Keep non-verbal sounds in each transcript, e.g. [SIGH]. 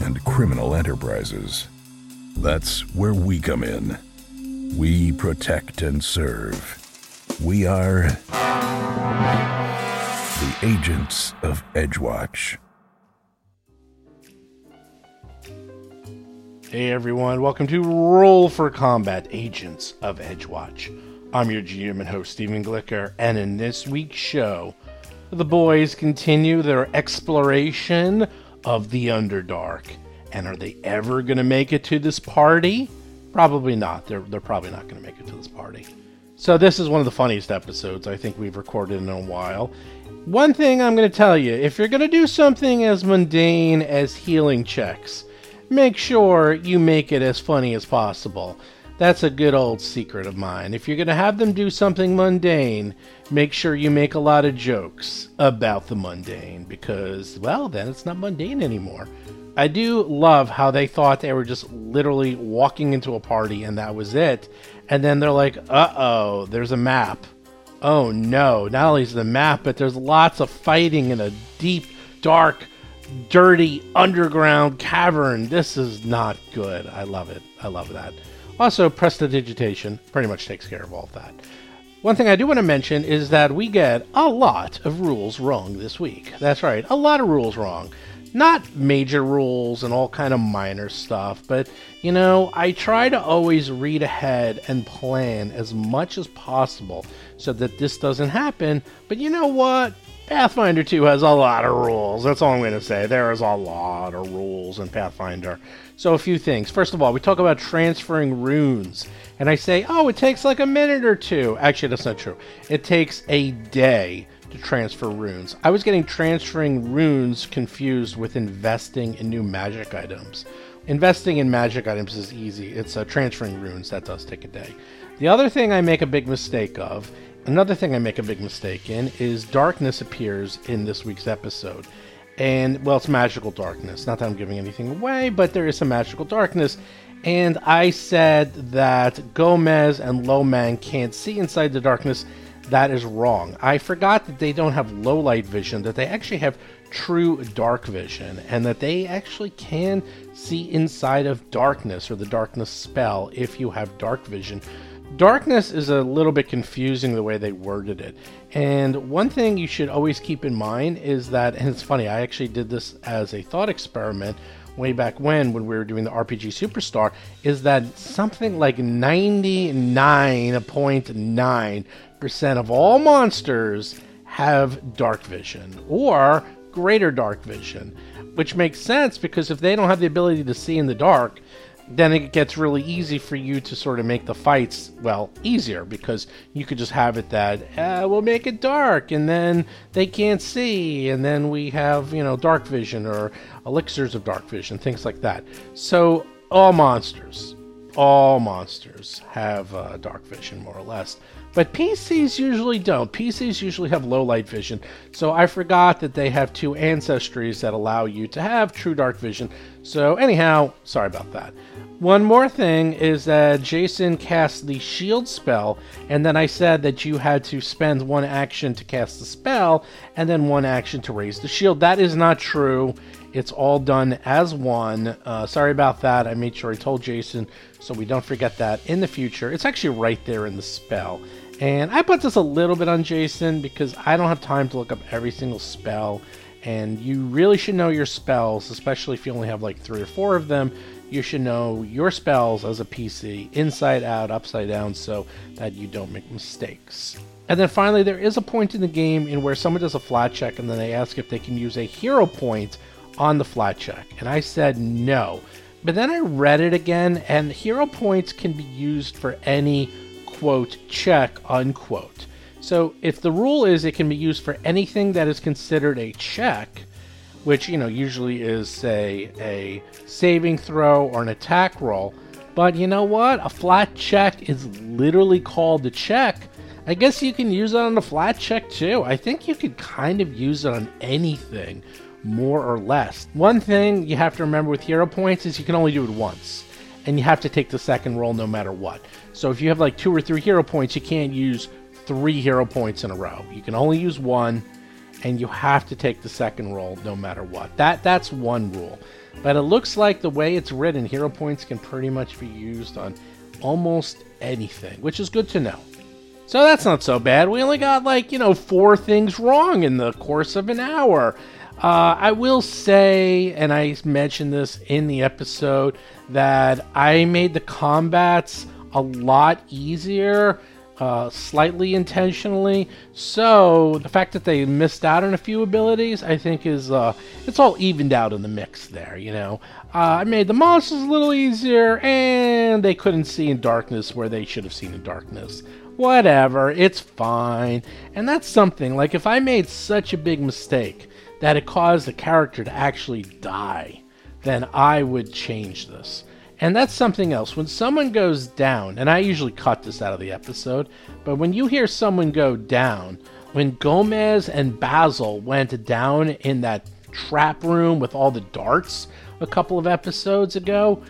and criminal enterprises. That's where we come in. We protect and serve. We are the agents of Edgewatch. Hey everyone, welcome to Roll for Combat Agents of Edgewatch. I'm your GM and host, Stephen Glicker, and in this week's show, the boys continue their exploration of the Underdark. And are they ever going to make it to this party? Probably not. They're, they're probably not going to make it to this party. So, this is one of the funniest episodes I think we've recorded in a while. One thing I'm going to tell you if you're going to do something as mundane as healing checks, make sure you make it as funny as possible. That's a good old secret of mine. If you're going to have them do something mundane, make sure you make a lot of jokes about the mundane because, well, then it's not mundane anymore. I do love how they thought they were just literally walking into a party and that was it. And then they're like, uh oh, there's a map. Oh no, not only is the map, but there's lots of fighting in a deep, dark, dirty underground cavern. This is not good. I love it. I love that. Also, prestidigitation pretty much takes care of all of that. One thing I do want to mention is that we get a lot of rules wrong this week. That's right, a lot of rules wrong. Not major rules and all kind of minor stuff, but you know, I try to always read ahead and plan as much as possible so that this doesn't happen. But you know what? Pathfinder 2 has a lot of rules. That's all I'm going to say. There is a lot of rules in Pathfinder. So, a few things. First of all, we talk about transferring runes. And I say, oh, it takes like a minute or two. Actually, that's not true. It takes a day to transfer runes. I was getting transferring runes confused with investing in new magic items. Investing in magic items is easy, it's uh, transferring runes that does take a day. The other thing I make a big mistake of Another thing I make a big mistake in is darkness appears in this week's episode. And, well, it's magical darkness. Not that I'm giving anything away, but there is some magical darkness. And I said that Gomez and Lomang can't see inside the darkness. That is wrong. I forgot that they don't have low light vision, that they actually have true dark vision, and that they actually can see inside of darkness or the darkness spell if you have dark vision. Darkness is a little bit confusing the way they worded it. And one thing you should always keep in mind is that, and it's funny, I actually did this as a thought experiment way back when, when we were doing the RPG Superstar, is that something like 99.9% of all monsters have dark vision or greater dark vision, which makes sense because if they don't have the ability to see in the dark, then it gets really easy for you to sort of make the fights well easier because you could just have it that uh, we'll make it dark and then they can't see and then we have you know dark vision or elixirs of dark vision things like that so all monsters all monsters have uh, dark vision more or less but PCs usually don't. PCs usually have low light vision, so I forgot that they have two ancestries that allow you to have true dark vision. So, anyhow, sorry about that. One more thing is that Jason cast the shield spell, and then I said that you had to spend one action to cast the spell and then one action to raise the shield. That is not true. It's all done as one. Uh, sorry about that. I made sure I told Jason so we don't forget that in the future. It's actually right there in the spell. And I put this a little bit on Jason because I don't have time to look up every single spell. And you really should know your spells, especially if you only have like three or four of them. You should know your spells as a PC, inside out, upside down, so that you don't make mistakes. And then finally, there is a point in the game in where someone does a flat check and then they ask if they can use a hero point on the flat check. And I said no. But then I read it again, and hero points can be used for any quote check unquote. So if the rule is it can be used for anything that is considered a check, which you know usually is say a saving throw or an attack roll. But you know what? A flat check is literally called a check. I guess you can use it on a flat check too. I think you could kind of use it on anything, more or less. One thing you have to remember with hero points is you can only do it once, and you have to take the second roll no matter what. So if you have like two or three hero points, you can't use three hero points in a row. You can only use one, and you have to take the second roll no matter what. That that's one rule. But it looks like the way it's written, hero points can pretty much be used on almost anything, which is good to know. So that's not so bad. We only got like, you know, four things wrong in the course of an hour. Uh, I will say, and I mentioned this in the episode, that I made the combats a lot easier, uh, slightly intentionally. So the fact that they missed out on a few abilities, I think, is uh, it's all evened out in the mix there. You know, uh, I made the monsters a little easier, and they couldn't see in darkness where they should have seen in darkness whatever, it's fine. And that's something, like if I made such a big mistake that it caused the character to actually die, then I would change this. And that's something else. When someone goes down, and I usually cut this out of the episode, but when you hear someone go down, when Gomez and Basil went down in that trap room with all the darts a couple of episodes ago,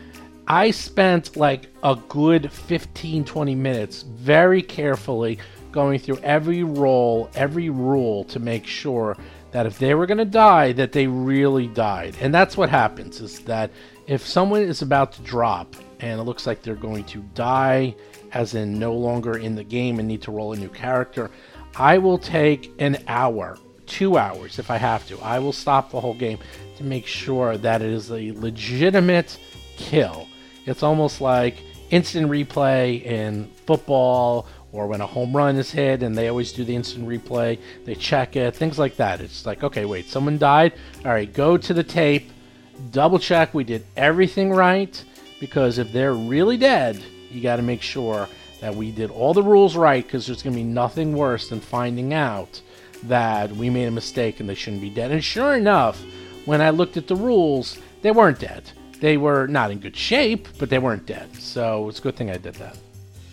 I spent like a good 15 20 minutes very carefully going through every roll, every rule to make sure that if they were going to die that they really died. And that's what happens is that if someone is about to drop and it looks like they're going to die as in no longer in the game and need to roll a new character, I will take an hour, 2 hours if I have to. I will stop the whole game to make sure that it is a legitimate kill it's almost like instant replay in football or when a home run is hit and they always do the instant replay, they check it, things like that. It's like, okay, wait, someone died. All right, go to the tape, double check we did everything right because if they're really dead, you got to make sure that we did all the rules right because there's going to be nothing worse than finding out that we made a mistake and they shouldn't be dead. And sure enough, when I looked at the rules, they weren't dead. They were not in good shape, but they weren't dead. So it's a good thing I did that.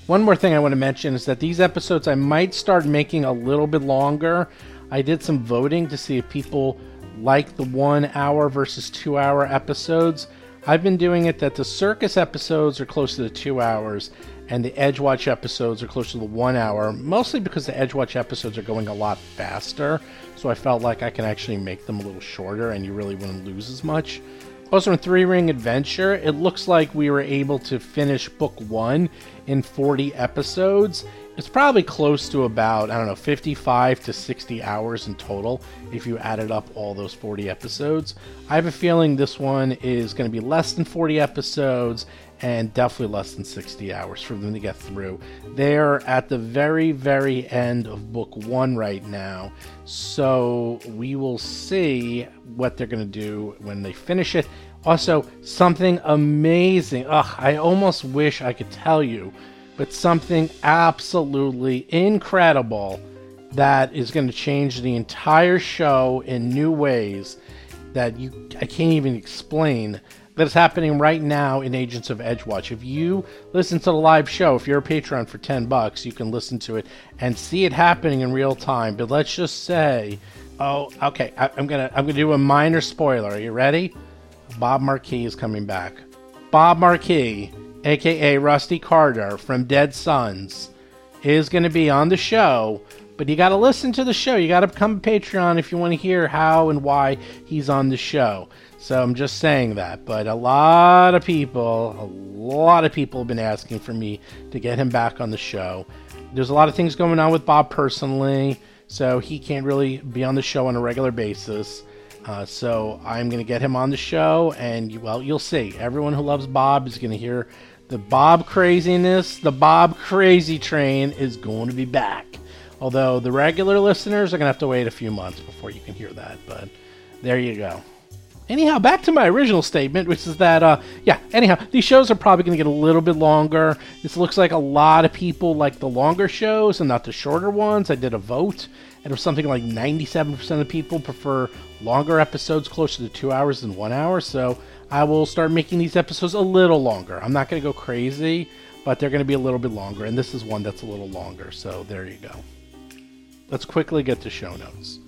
One more thing I want to mention is that these episodes I might start making a little bit longer. I did some voting to see if people like the one hour versus two hour episodes. I've been doing it that the circus episodes are close to the two hours and the Edgewatch episodes are close to the one hour, mostly because the Edgewatch episodes are going a lot faster. So I felt like I can actually make them a little shorter and you really wouldn't lose as much. Also, in Three Ring Adventure, it looks like we were able to finish book one in 40 episodes. It's probably close to about, I don't know, 55 to 60 hours in total if you added up all those 40 episodes. I have a feeling this one is going to be less than 40 episodes and definitely less than 60 hours for them to get through. They're at the very, very end of book one right now, so we will see what they're going to do when they finish it. Also, something amazing. Ugh, I almost wish I could tell you, but something absolutely incredible that is going to change the entire show in new ways that you I can't even explain that is happening right now in Agents of Edgewatch. If you listen to the live show, if you're a patron for 10 bucks, you can listen to it and see it happening in real time. But let's just say, oh, okay, I, am gonna I'm gonna do a minor spoiler. Are you ready? Bob Marquis is coming back. Bob Marquis, aka Rusty Carter from Dead Suns, is going to be on the show. But you got to listen to the show. You got to become a Patreon if you want to hear how and why he's on the show. So I'm just saying that. But a lot of people, a lot of people have been asking for me to get him back on the show. There's a lot of things going on with Bob personally, so he can't really be on the show on a regular basis. Uh, so I'm going to get him on the show, and well, you'll see. Everyone who loves Bob is going to hear the Bob craziness. The Bob crazy train is going to be back. Although the regular listeners are going to have to wait a few months before you can hear that. But there you go. Anyhow, back to my original statement, which is that, uh, yeah, anyhow, these shows are probably going to get a little bit longer. This looks like a lot of people like the longer shows and not the shorter ones. I did a vote, and it was something like 97% of people prefer longer episodes closer to two hours than one hour, so I will start making these episodes a little longer. I'm not going to go crazy, but they're going to be a little bit longer, and this is one that's a little longer, so there you go. Let's quickly get to show notes.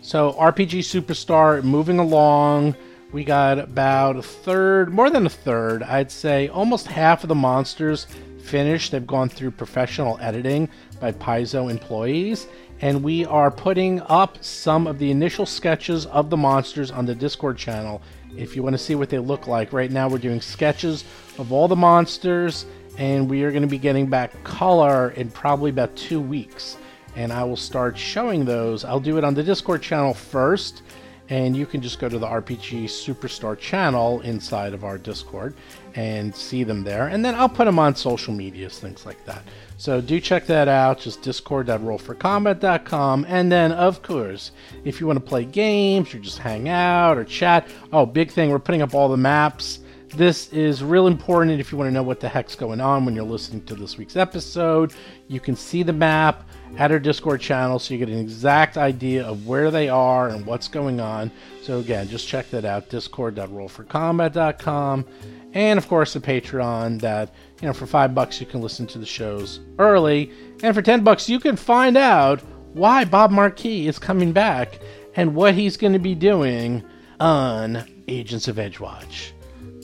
So, RPG Superstar moving along. We got about a third, more than a third, I'd say almost half of the monsters finished. They've gone through professional editing by Paizo employees, and we are putting up some of the initial sketches of the monsters on the Discord channel. If you want to see what they look like, right now we're doing sketches of all the monsters, and we are going to be getting back color in probably about two weeks. And I will start showing those. I'll do it on the Discord channel first, and you can just go to the RPG Superstar channel inside of our Discord and see them there. And then I'll put them on social medias, things like that. So do check that out. Just discord.rollforcombat.com. And then, of course, if you want to play games or just hang out or chat, oh, big thing, we're putting up all the maps. This is real important if you want to know what the heck's going on when you're listening to this week's episode. You can see the map at our Discord channel so you get an exact idea of where they are and what's going on. So, again, just check that out discord.rollforcombat.com. And, of course, the Patreon that, you know, for five bucks you can listen to the shows early. And for 10 bucks you can find out why Bob Marquis is coming back and what he's going to be doing on Agents of Edgewatch.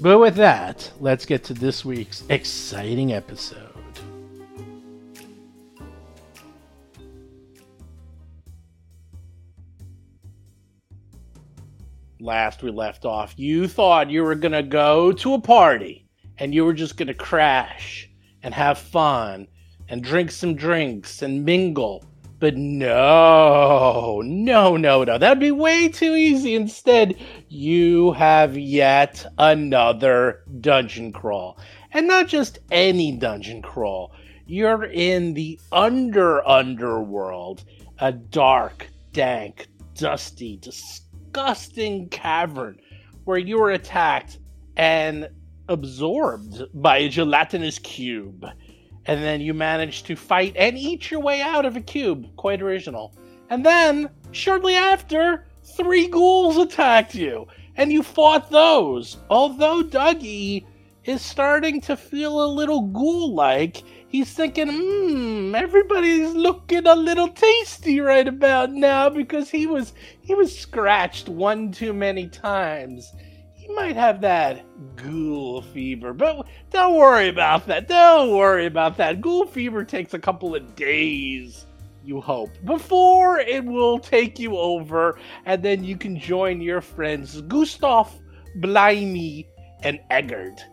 But with that, let's get to this week's exciting episode. Last we left off, you thought you were going to go to a party and you were just going to crash and have fun and drink some drinks and mingle. But no, no, no, no. That'd be way too easy. Instead, you have yet another dungeon crawl. And not just any dungeon crawl. You're in the under underworld, a dark, dank, dusty, disgusting cavern where you were attacked and absorbed by a gelatinous cube and then you managed to fight and eat your way out of a cube. Quite original. And then, shortly after, three ghouls attacked you, and you fought those. Although Dougie is starting to feel a little ghoul like, he's thinking, hmm, everybody's looking a little tasty right about now because he was he was scratched one too many times He might have that ghoul fever. But don't worry about that. Don't worry about that. Ghoul fever takes a couple of days, you hope, before it will take you over, and then you can join your friends Gustav, Blimey, and Eggert.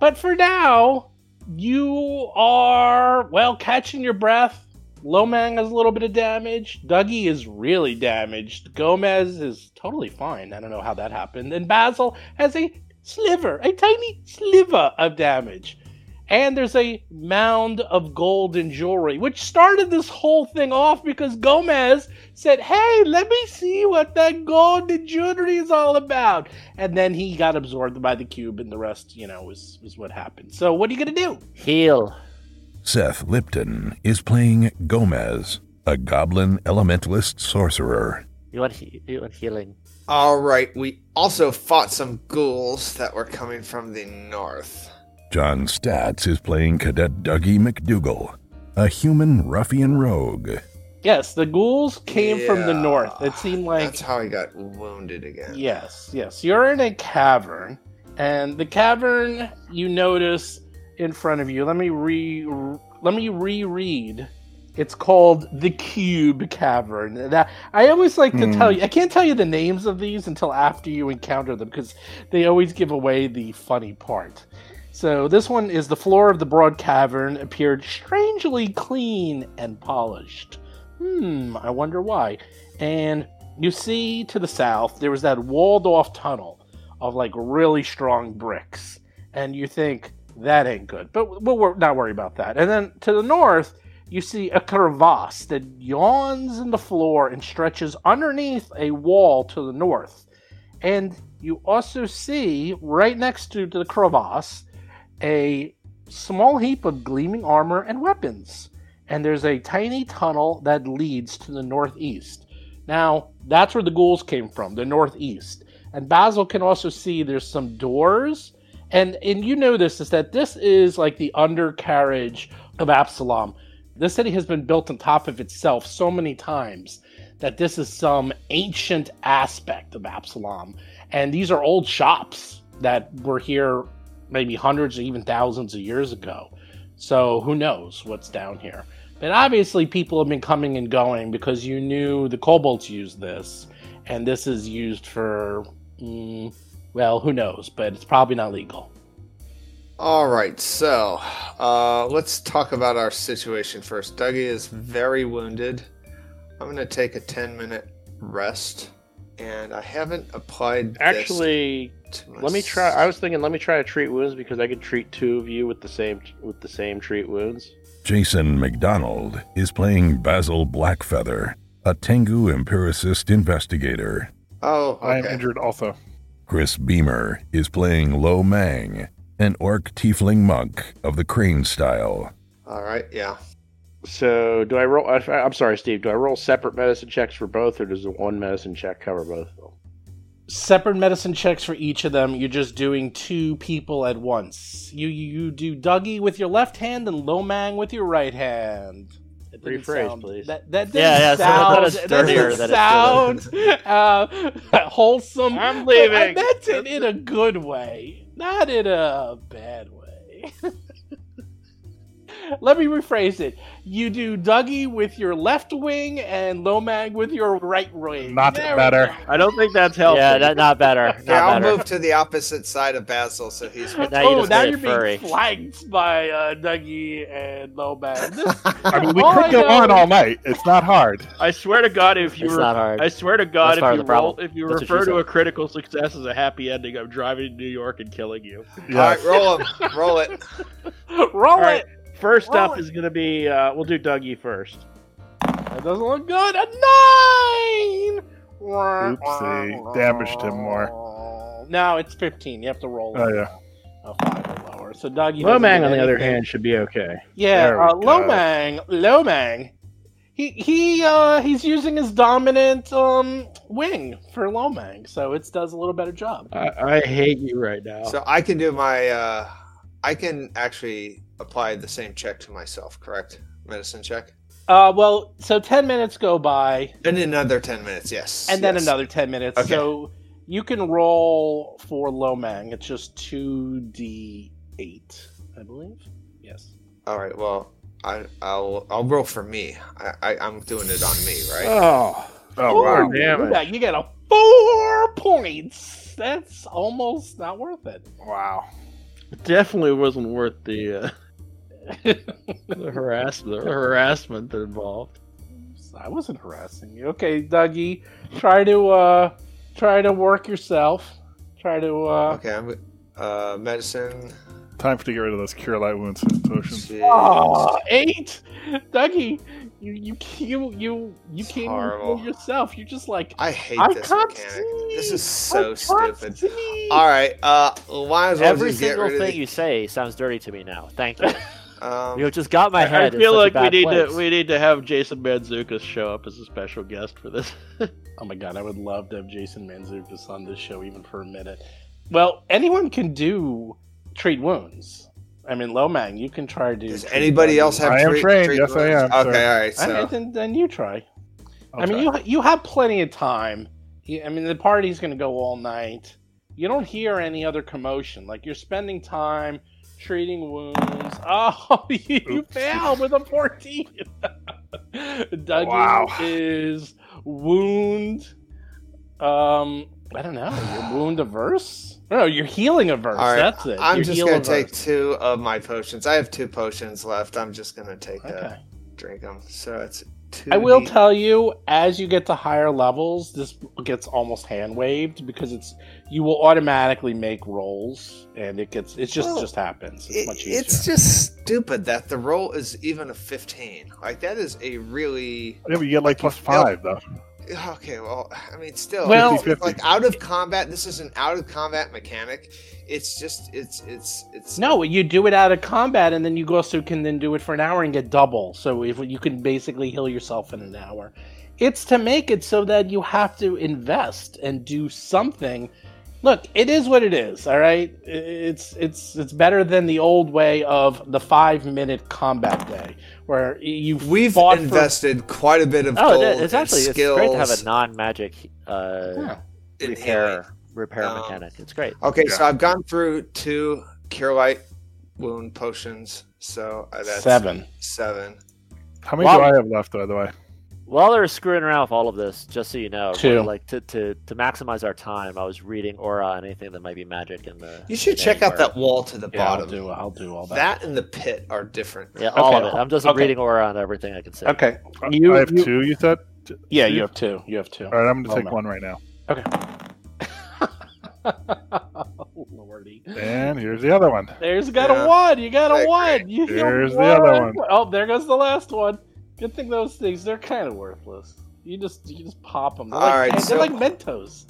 But for now, you are, well, catching your breath Lomang has a little bit of damage. Dougie is really damaged. Gomez is totally fine. I don't know how that happened. And Basil has a sliver, a tiny sliver of damage. And there's a mound of gold and jewelry, which started this whole thing off because Gomez said, Hey, let me see what that gold and jewelry is all about. And then he got absorbed by the cube, and the rest, you know, was, was what happened. So, what are you going to do? Heal. Seth Lipton is playing Gomez, a goblin elementalist sorcerer. You want, he- you want healing? All right, we also fought some ghouls that were coming from the north. John Statz is playing Cadet Dougie McDougal, a human ruffian rogue. Yes, the ghouls came from the north. It seemed like That's how he got wounded again. Yes, yes. You're in a cavern, and the cavern you notice in front of you. Let me re let me reread. It's called the Cube Cavern. That I always like to tell hmm. you. I can't tell you the names of these until after you encounter them because they always give away the funny part. So this one is the floor of the broad cavern appeared strangely clean and polished. Hmm, I wonder why. And you see to the south there was that walled off tunnel of like really strong bricks. And you think that ain't good. But we'll not worry about that. And then to the north, you see a crevasse that yawns in the floor and stretches underneath a wall to the north. And you also see right next to the crevasse a small heap of gleaming armor and weapons. and there's a tiny tunnel that leads to the northeast. Now, that's where the ghouls came from, the northeast. And Basil can also see there's some doors. And and you know this is that this is like the undercarriage of Absalom. This city has been built on top of itself so many times that this is some ancient aspect of Absalom. And these are old shops that were here maybe hundreds or even thousands of years ago. So who knows what's down here? But obviously, people have been coming and going because you knew the kobolds used this, and this is used for, mm, well, who knows? But it's probably not legal. All right, so uh, let's talk about our situation first. Dougie is very wounded. I'm going to take a 10 minute rest, and I haven't applied. this Actually, to let me try. I was thinking, let me try to treat wounds because I could treat two of you with the same with the same treat wounds. Jason McDonald is playing Basil Blackfeather, a Tengu empiricist investigator. Oh, I am injured also. Chris Beamer is playing Lo Mang, an orc tiefling monk of the crane style. All right, yeah. So, do I roll? I'm sorry, Steve. Do I roll separate medicine checks for both, or does the one medicine check cover both of them? Separate medicine checks for each of them. You're just doing two people at once. You you, you do Dougie with your left hand and Lomang with your right hand. It didn't Rephrase, sound- please. That that didn't Yeah, yeah, so sound, that is that dirtier didn't sound uh, [LAUGHS] wholesome. I'm but I leaving. meant it in a good way, not in a bad way. [LAUGHS] Let me rephrase it. You do Dougie with your left wing and Lomang with your right wing. Not There better. I don't think that's helpful. Yeah, that, not better. Not Yeah, I'll better. move to the opposite side of Basil so he's. Now you oh, just now made you're furry. being flanked by uh, Dougie and Lomang. [LAUGHS] This- I mean, we All I could go know on all night. It's not hard. I swear to God, if you It's were, not hard. I swear to God, That's if you roll, if you That's refer to a critical success as a happy ending, I'm driving to New York and killing you. All right, roll [LAUGHS] him. Roll it. [LAUGHS] Roll All right. It. First Roll up it. is going to be uh, we'll do Dougie first. That doesn't look good. A nine. Oopsie. Damaged him more. No, it's fifteen. You have to roll. Oh, it. yeah. A five or lower. So Dougie. Lomang, on the other hand, should be okay. Yeah, There we uh, go. Lomang, Lomang. He he uh he's using his dominant um wing for Lomang, so it does a little better job. I, I hate you right now. So I can do my. Uh, I can actually apply the same check to myself, correct? Medicine check. Uh well, so 10 minutes go by And another 10 minutes, yes. and then yes. another 10 minutes. Okay. So you can roll for Lomang. It's just 2d8, I believe. Yes. All right, well, I, I'll I'll roll for me. I, I, I'm doing it on me, right? oh, Oh, wow. Ooh, damage. yeah, You get a 4 points. That's almost not worth it. Wow. it definitely wasn't worth the uh, the harassment, the harassment involved. I wasn't harassing you. Okay, Dougie, try to uh try to work yourself. Try to uh Okay, I'm uh medicine. Time for to get rid of those cure light wounds potions. Jeez. Aw, eight. Dougie, you you you you you It's can't horrible. even yourself. You're just like I hate I this can't mechanic. see. This is so I stupid. see. All right, uh, might as well Every just get single rid of thing the- you say sounds dirty to me now. Thank you. [LAUGHS] Um, you just got my I- head. I feel like we need place. to we need to have Jason Mantzoukas show up as a special guest for this. [LAUGHS] Oh my god, I would love to have Jason Mantzoukas on this show even for a minute. Well, anyone can do treat wounds. I mean, Lomang, you can try to. does treat anybody Dougie. else have I am trained, treat yes, I wounds? am. Okay, all right. All right, So then, then you try. I'll I mean, try. you you have plenty of time. I mean, the party's going to go all night. You don't hear any other commotion. Like you're spending time treating wounds. [LAUGHS] Oh, you, you Oops. failed with a fourteen. [LAUGHS] Dougie Wow. is wound. Um, I don't know. You're [SIGHS] wound averse. No, you're healing averse. all right, That's it. I'm You're just gonna take two of my potions. I have two potions left. I'm just gonna take Okay. a drink them. So it's two. I will D- tell you, as you get to higher levels, this gets almost hand waved because it's you will automatically make rolls, and it gets it just Well, just happens. It's It- much easier. it's just stupid that the roll is even a 15. Like that is a really Yeah, but you get like plus five, though. okay, well, I mean, still, Well- 50-50. like out of combat. This is an out of combat mechanic. It's just, it's, it's, it's. No, you do it out of combat, and then you go also can then do it for an hour and get double. So if you can basically heal yourself in an hour, it's to make it so that you have to invest and do something. Look, it is what it is. All right, it's it's it's better than the old way of the five minute combat day, where you We've fought for- invested quite a bit of Oh, gold it- it's actually it's great to have a non-magic uh, Yeah. repair. Repair Um, mechanic. It's great. Okay, so I've gone through two cure light wound potions. So uh, that's seven. Seven. How many Wow. do I have left, by the way? While they're screwing around with all of this, just so you know, Two. like to, to to maximize our time, I was reading aura and anything that might be magic in the. You should in check out that wall to the Yeah, I'll bottom. do. I'll do all that. That and the pit are different. Yeah, all of it. I'm just Okay. reading aura on everything I can see. Okay. You, I have you- two, you said? Yeah, you have two. You have two. All right, I'm going Oh, to take no. one right now. [LAUGHS] Lordy. And here's the other one. There's got Yeah. a one. You got a agree. one. You got Here's the other one. Oh, there goes the last one. Good thing those things they're kind of worthless. You just you just pop them. They're All like, right, they're so- like Mentos.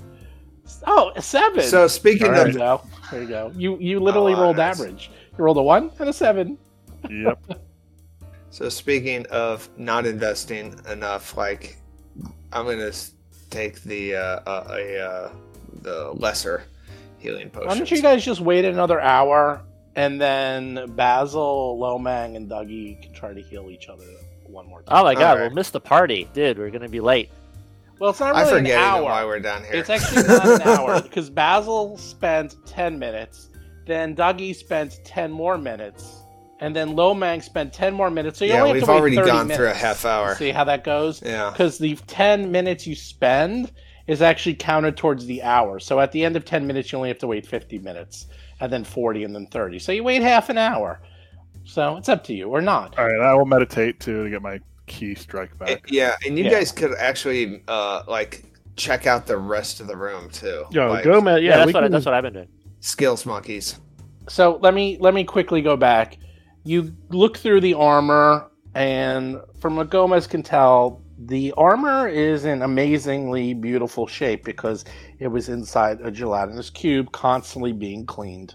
Oh, a seven. So speaking All there of you go. There you go. You you literally Oh, rolled nice. average. You rolled a one and a seven. Yep. [LAUGHS] So speaking of not investing enough, like I'm gonna take the uh, uh, a uh, the lesser healing potion. Why don't you guys just wait another hour and then Basil, Lomang, and Dougie can try to heal each other one more time. Oh my god, Alright. we'll miss the party, dude. We're gonna be late. Well, it's not I really forget an hour. why we're down here. It's actually not an [LAUGHS] hour because Basil spent 10 minutes, then Dougie spent 10 more minutes, and then Lomang spent 10 more minutes. So you yeah, only have we've to wait already 30 gone through a half hour. See how that goes? Yeah. Because the 10 minutes you spend is actually counted towards the hour. So at the end of 10 minutes, you only have to wait 50 minutes, and then 40, and then 30. So you wait half an hour. So it's up to you, or not. All right, I will meditate too to get my ki strike back. Yeah, and you Yeah. guys could actually uh, like check out the rest of the room too. Yo, like, Gomez. Yeah, Yeah, that's we what I, that's what I've been doing. skills monkeys. So let me let me quickly go back. You look through the armor, and from what Gomez can tell, the armor is in amazingly beautiful shape because it was inside a gelatinous cube, constantly being cleaned.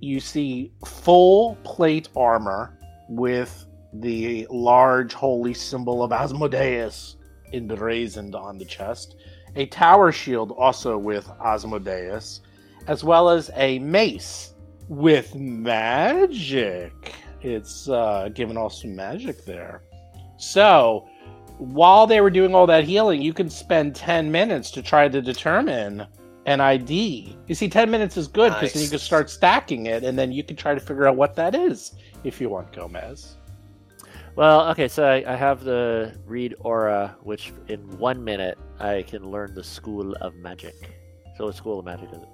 You see full plate armor with the large holy symbol of Asmodeus emblazoned on the chest, a tower shield also with Asmodeus, as well as a mace with magic. It's uh, giving off some magic there. So, while they were doing all that healing, you can spend 10 minutes to try to determine an ID. You see, 10 minutes is good because then you can start stacking it and then you can try to figure out what that is if you want Gomez. Well, okay, so I, I have the read aura, which in one minute I can learn the school of magic. So what school of magic is it?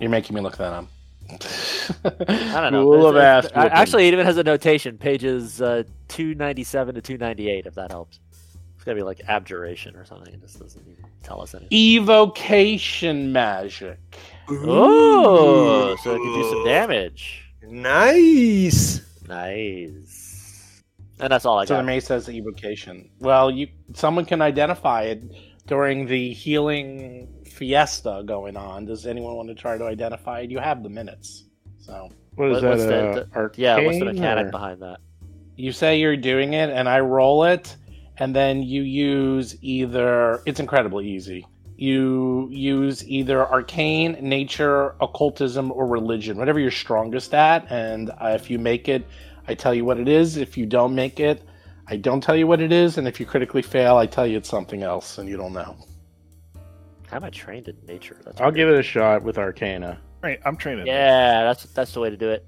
You're making me look that up. I don't know. School of ass. Actually, it even has a notation, pages uh, 297 to 298, if that helps. It's gotta be like abjuration or something. It just doesn't even tell us anything. Evocation magic. Oh, so it can do some damage. Nice. Nice. And that's all I got. So the got. mace says evocation. Well, you someone can identify it during the healing fiesta going on. Does anyone want to try to identify it? You have the minutes. So What is What- that? what's the- uh, the- arcane yeah, what's the mechanic or- behind that? you say you're doing it and I roll it and then you use either it's incredibly easy. You use either arcane, nature, occultism, or religion, whatever you're strongest at. And uh, if you make it, I tell you what it is. If you don't make it, I don't tell you what it is. And if you critically fail, I tell you it's something else and you don't know. How am I trained in nature? That's I'll weird. give it a shot with Arcana. Right, I'm training. Yeah, that's that's the way to do it.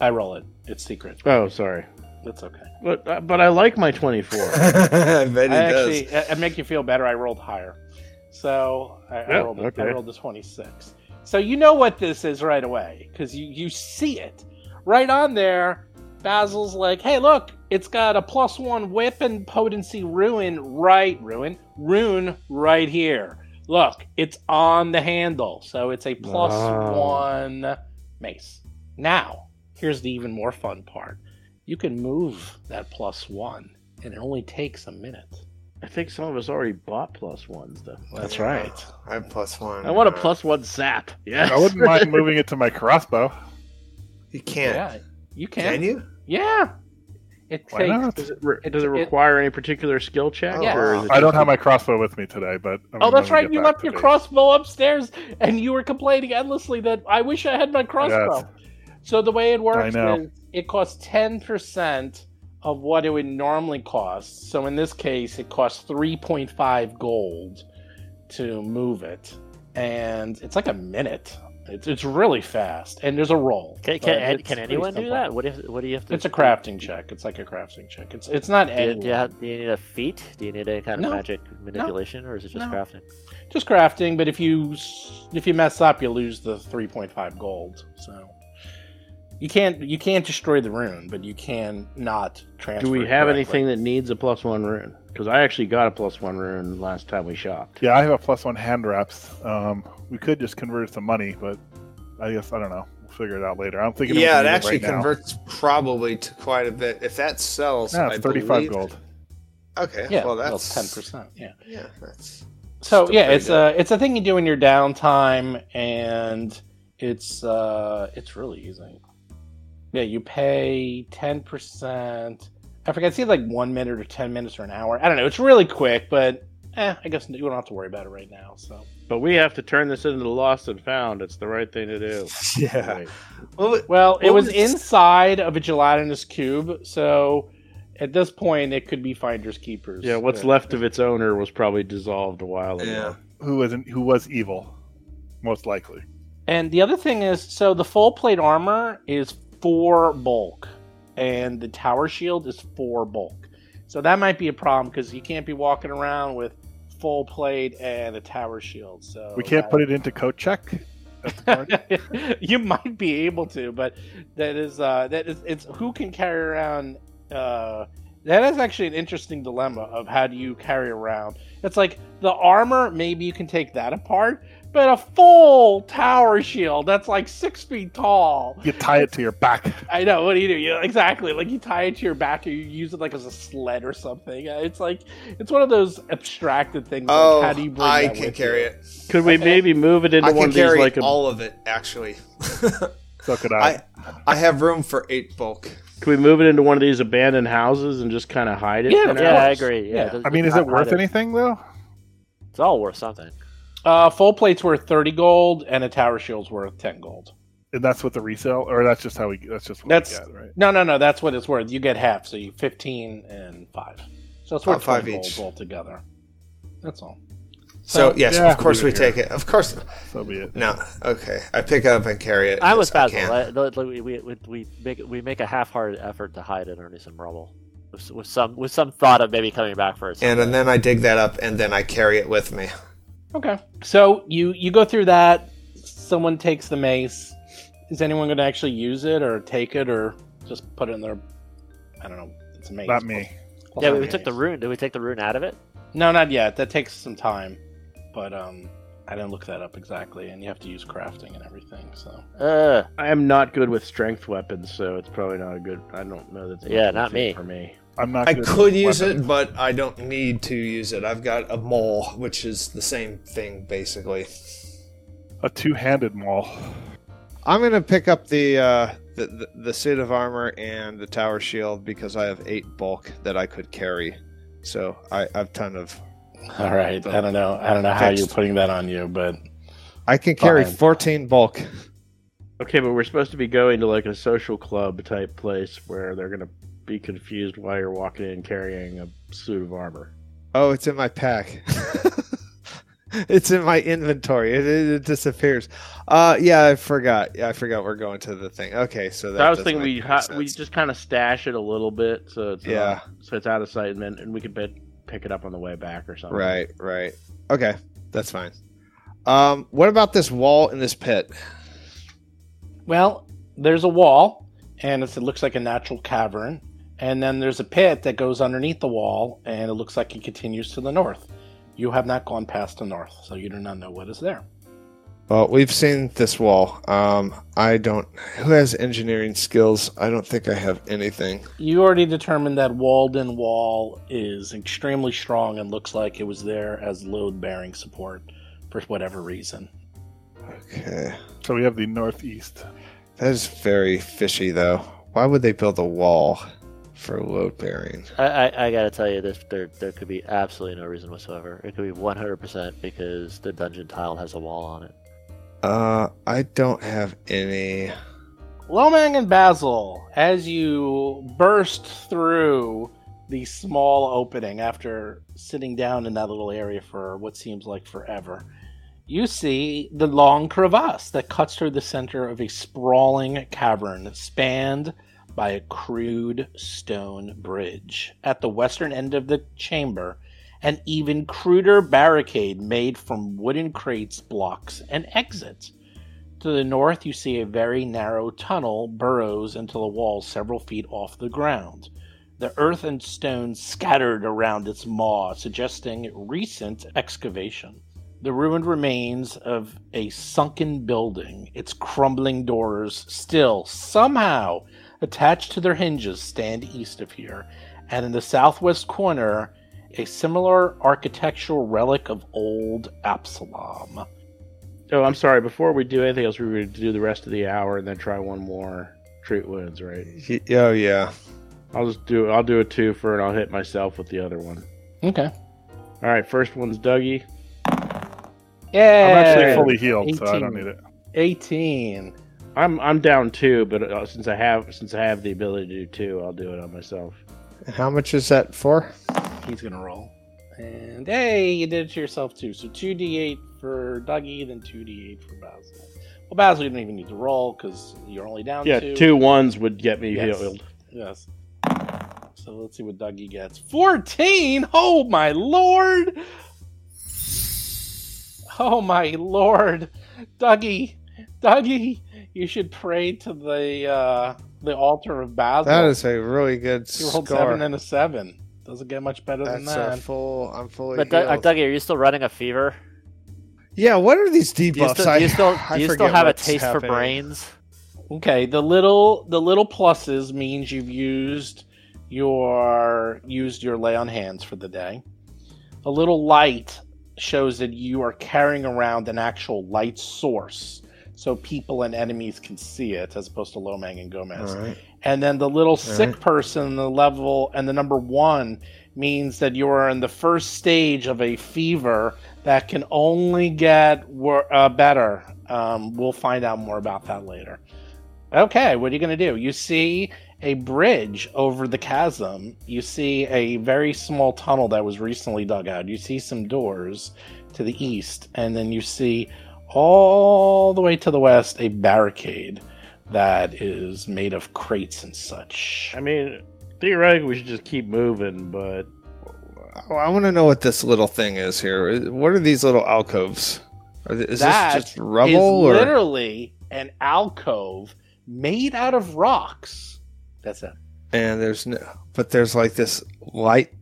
I roll it. It's secret. Oh, sorry. It's okay. But uh, but I like my 24. [LAUGHS] I bet I does. actually, I- I make you feel better. I rolled higher, so I, I rolled. a- I okay. rolled a twenty-six. So you know what this is right away because you you see it right on there. Basil's like, "Hey, look, it's got a plus one whip and potency ruin right ruin rune right here. Look, it's on the handle, so it's a plus Wow. one mace. Now, here's the even more fun part: you can move that plus one, and it only takes a minute." I think some of us already bought plus ones though. That's Yeah, right. I have plus one. I want a Uh, plus one zap. Yes. I wouldn't mind moving it to my crossbow. You can't. Yeah, you can. Can you? Yeah. It Why takes. not? Does it, re- It- does it it- require any particular skill check? Oh, Yeah. or I don't have my crossbow with me today, but I'm Oh, that's right. You left to your base. crossbow upstairs, and you were complaining endlessly that I wish I had my crossbow. So the way it works is it costs ten percent of what it would normally cost. So in this case, it costs three point five gold to move it, and it's like a minute. It's it's really fast, and there's a roll. Can, can, it's can anyone do that? What if? What do you have to? It's a crafting check. It's like a crafting check. It's it's not Do you, do, you have, do you need a feat? Do you need any kind of No. magic manipulation, or is it just No. crafting? just crafting. But if you if you mess up, you lose the three point five gold. So you can't you can't destroy the rune, but you can not transfer. Do we it have correctly. anything that needs a plus one rune? Because I actually got a plus one rune last time we shopped. Yeah, I have a plus one hand wraps. Um, we could just convert it to money, but I guess I don't know. We'll figure it out later. I'm thinking. Yeah, it anyone actually right now. converts probably to quite a bit. If that sells, Yeah, I it's thirty-five believe- gold. Okay, Yeah, well well, that's ten percent. Yeah. Yeah, that's So yeah, pretty it's a it's a thing you do in your downtime, and it's uh it's really easy. Yeah, you pay ten percent. I forget, it's either like one minute or ten minutes or an hour. I don't know. It's really quick, but eh, I guess you don't have to worry about it right now. So But we have to turn this into the lost and found. It's the right thing to do. [LAUGHS] yeah. Right. Well, it- well, it was was- inside of a gelatinous cube, so at this point it could be finders keepers. Yeah, what's left of its owner was probably dissolved a while ago. yeah. Who wasn't? Who was evil? Most likely. And the other thing is, so the full plate armor is four bulk, and the tower shield is four bulk. So that might be a problem because you can't be walking around with full plate and a tower shield. So We can't put it into coat check. At the party? [LAUGHS] you might be able to, but that is uh, that is it's who can carry around. Uh, that is actually an interesting dilemma of how do you carry around. It's like the armor, maybe you can take that apart, but a full tower shield that's like six feet tall. you tie it to your back. I know. What do you do? You, exactly. Like you tie it to your back, or you use it like as a sled or something. Uh, It's like it's one of those abstracted things. Oh, like, how do you bring I that can with carry you? it. Could we Okay. maybe move it into I one can of these carry like a all of it actually. [LAUGHS] So could I. I I have room for eight bulk. Could we move it into one of these abandoned houses and just kind of hide it? Yeah, for of now? Yeah, I agree. Yeah, Yeah. I mean, is it worth hide anything though? It's all worth something. Uh, full plate's worth thirty gold, and a tower shield's worth ten gold. And that's what the resale, or that's just how we. That's just what That's- we get, right? No, no, no. That's what it's worth. You get half, so you fifteen and five. So it's worth five five gold each. altogether. That's all. So So- yes, Yeah. of course we here. take it. Of course. So be it. No. Okay. I pick up and carry it. I'm Yes, with I Basil. can. I- the- the- we, we, we make we make a half-hearted effort to hide it underneath some rubble, with, with some with some thought of maybe coming back for it. And, and then I dig that up and then I carry it with me. Okay. So you you go through that. Someone takes the mace. Is anyone going to actually use it or take it or just put it in their? I don't know. It's a mace. Not me. Plus yeah, not we, a took the rune. Did we take the rune out of it? No, not yet. That takes some time, but um, I didn't look that up exactly, and you have to use crafting and everything. So Uh, I am not good with strength weapons, so it's probably not a good. I don't know that's Yeah, much of a not me. for me. I'm not. I could use weapons. it, but I don't need to use it. I've got a maul, which is the same thing basically. A two-handed maul. I'm gonna pick up the, uh, the the the suit of armor and the tower shield because I have eight bulk that I could carry. So I, I've ton of. all right. I don't know. I don't know how Fixed. you're putting that on you, but I can carry Fine. 14 bulk. Okay, but we're supposed to be going to like a social club type place where they're gonna be confused why you're walking in carrying a suit of armor. Oh, it's in my pack. [LAUGHS] it's in my inventory. It, it, it disappears. Uh, yeah, I forgot. Yeah, I forgot we're going to the thing. Okay, so that I was thinking we ha- we just kind of stash it a little bit, so it's Yeah. uh, so it's out of sight, and then and we could bit, pick it up on the way back or something. right, right. Okay, that's fine. Um, what about this wall in this pit? Well, there's a wall, and it's, it looks like a natural cavern. And then there's a pit that goes underneath the wall, and it looks like it continues to the north. You have not gone past the north, so you do not know what is there. Well, we've seen this wall. Um, I don't. Who has engineering skills? I don't think I have anything. You already determined that Walden Wall is extremely strong and looks like it was there as load bearing support for whatever reason. Okay. So we have the northeast. That is very fishy, though. Why would they build a wall for load bearing? I, I, I gotta tell you, this there there could be absolutely no reason whatsoever. It could be 100% because the dungeon tile has a wall on it. Uh, I don't have any. Lomang and Basil, as you burst through the small opening after sitting down in that little area for what seems like forever, you see the long crevasse that cuts through the center of a sprawling cavern spanned by a crude stone bridge. At the western end of the chamber, an even cruder barricade made from wooden crates blocks an exit. To the north, you see a very narrow tunnel burrows into the wall several feet off the ground. The earth and stone scattered around its maw, suggesting recent excavation. The ruined remains of a sunken building, its crumbling doors still somehow attached to their hinges, stand east of here, and in the southwest corner, a similar architectural relic of old Absalom. Oh, I'm sorry. Before we do anything else, we were going to do the rest of the hour and then try one more treat wounds, right? Oh yeah. I'll just do. I'll do a twofer and I'll hit myself with the other one. Okay. All right, first one's Dougie. Yeah. I'm actually fully healed, so I don't need it. 18. I'm I'm down two, but uh, since I have since I have the ability to do two, I'll do it on myself. How much is that for? He's gonna roll. And hey, you did it to yourself too. So 2d8 for Dougie, then 2d8 for Basil. Well, Basil, you don't even need to roll because you're only down Yeah, two. two ones would get me Yes. healed. Yes. So let's see what Dougie gets. 14! Oh my lord! Oh my lord! Dougie! Dougie! You should pray to the uh, the altar of Basil. That is a really good You rolled score. seven and a seven. Doesn't get much better than That's that. a full. I'm fully But Doug- uh, healed. Dougie, are you still running a fever? yeah. What are these debuffs? Do you still, [LAUGHS] I, do you still, I do you still have a what's taste for brains? Okay, the little the little pluses means you've used your used your lay on hands for the day. A little light shows that you are carrying around an actual light source, so people and enemies can see it, as opposed to Lomang and Gomez. All right. And then the little sick right. person, the level and the number one means that you are in the first stage of a fever that can only get wor- uh, better. Um, we'll find out more about that later. Okay, what are you going to do? You see a bridge over the chasm. You see a very small tunnel that was recently dug out. You see some doors to the east, and then you see all the way to the west a barricade that is made of crates and such. I mean, theoretically, we should just keep moving, but Oh, I want to know what this little thing is here. What are these little alcoves? Is That this just rubble is or? literally an alcove made out of rocks. That's it. And there's no, but there's like this light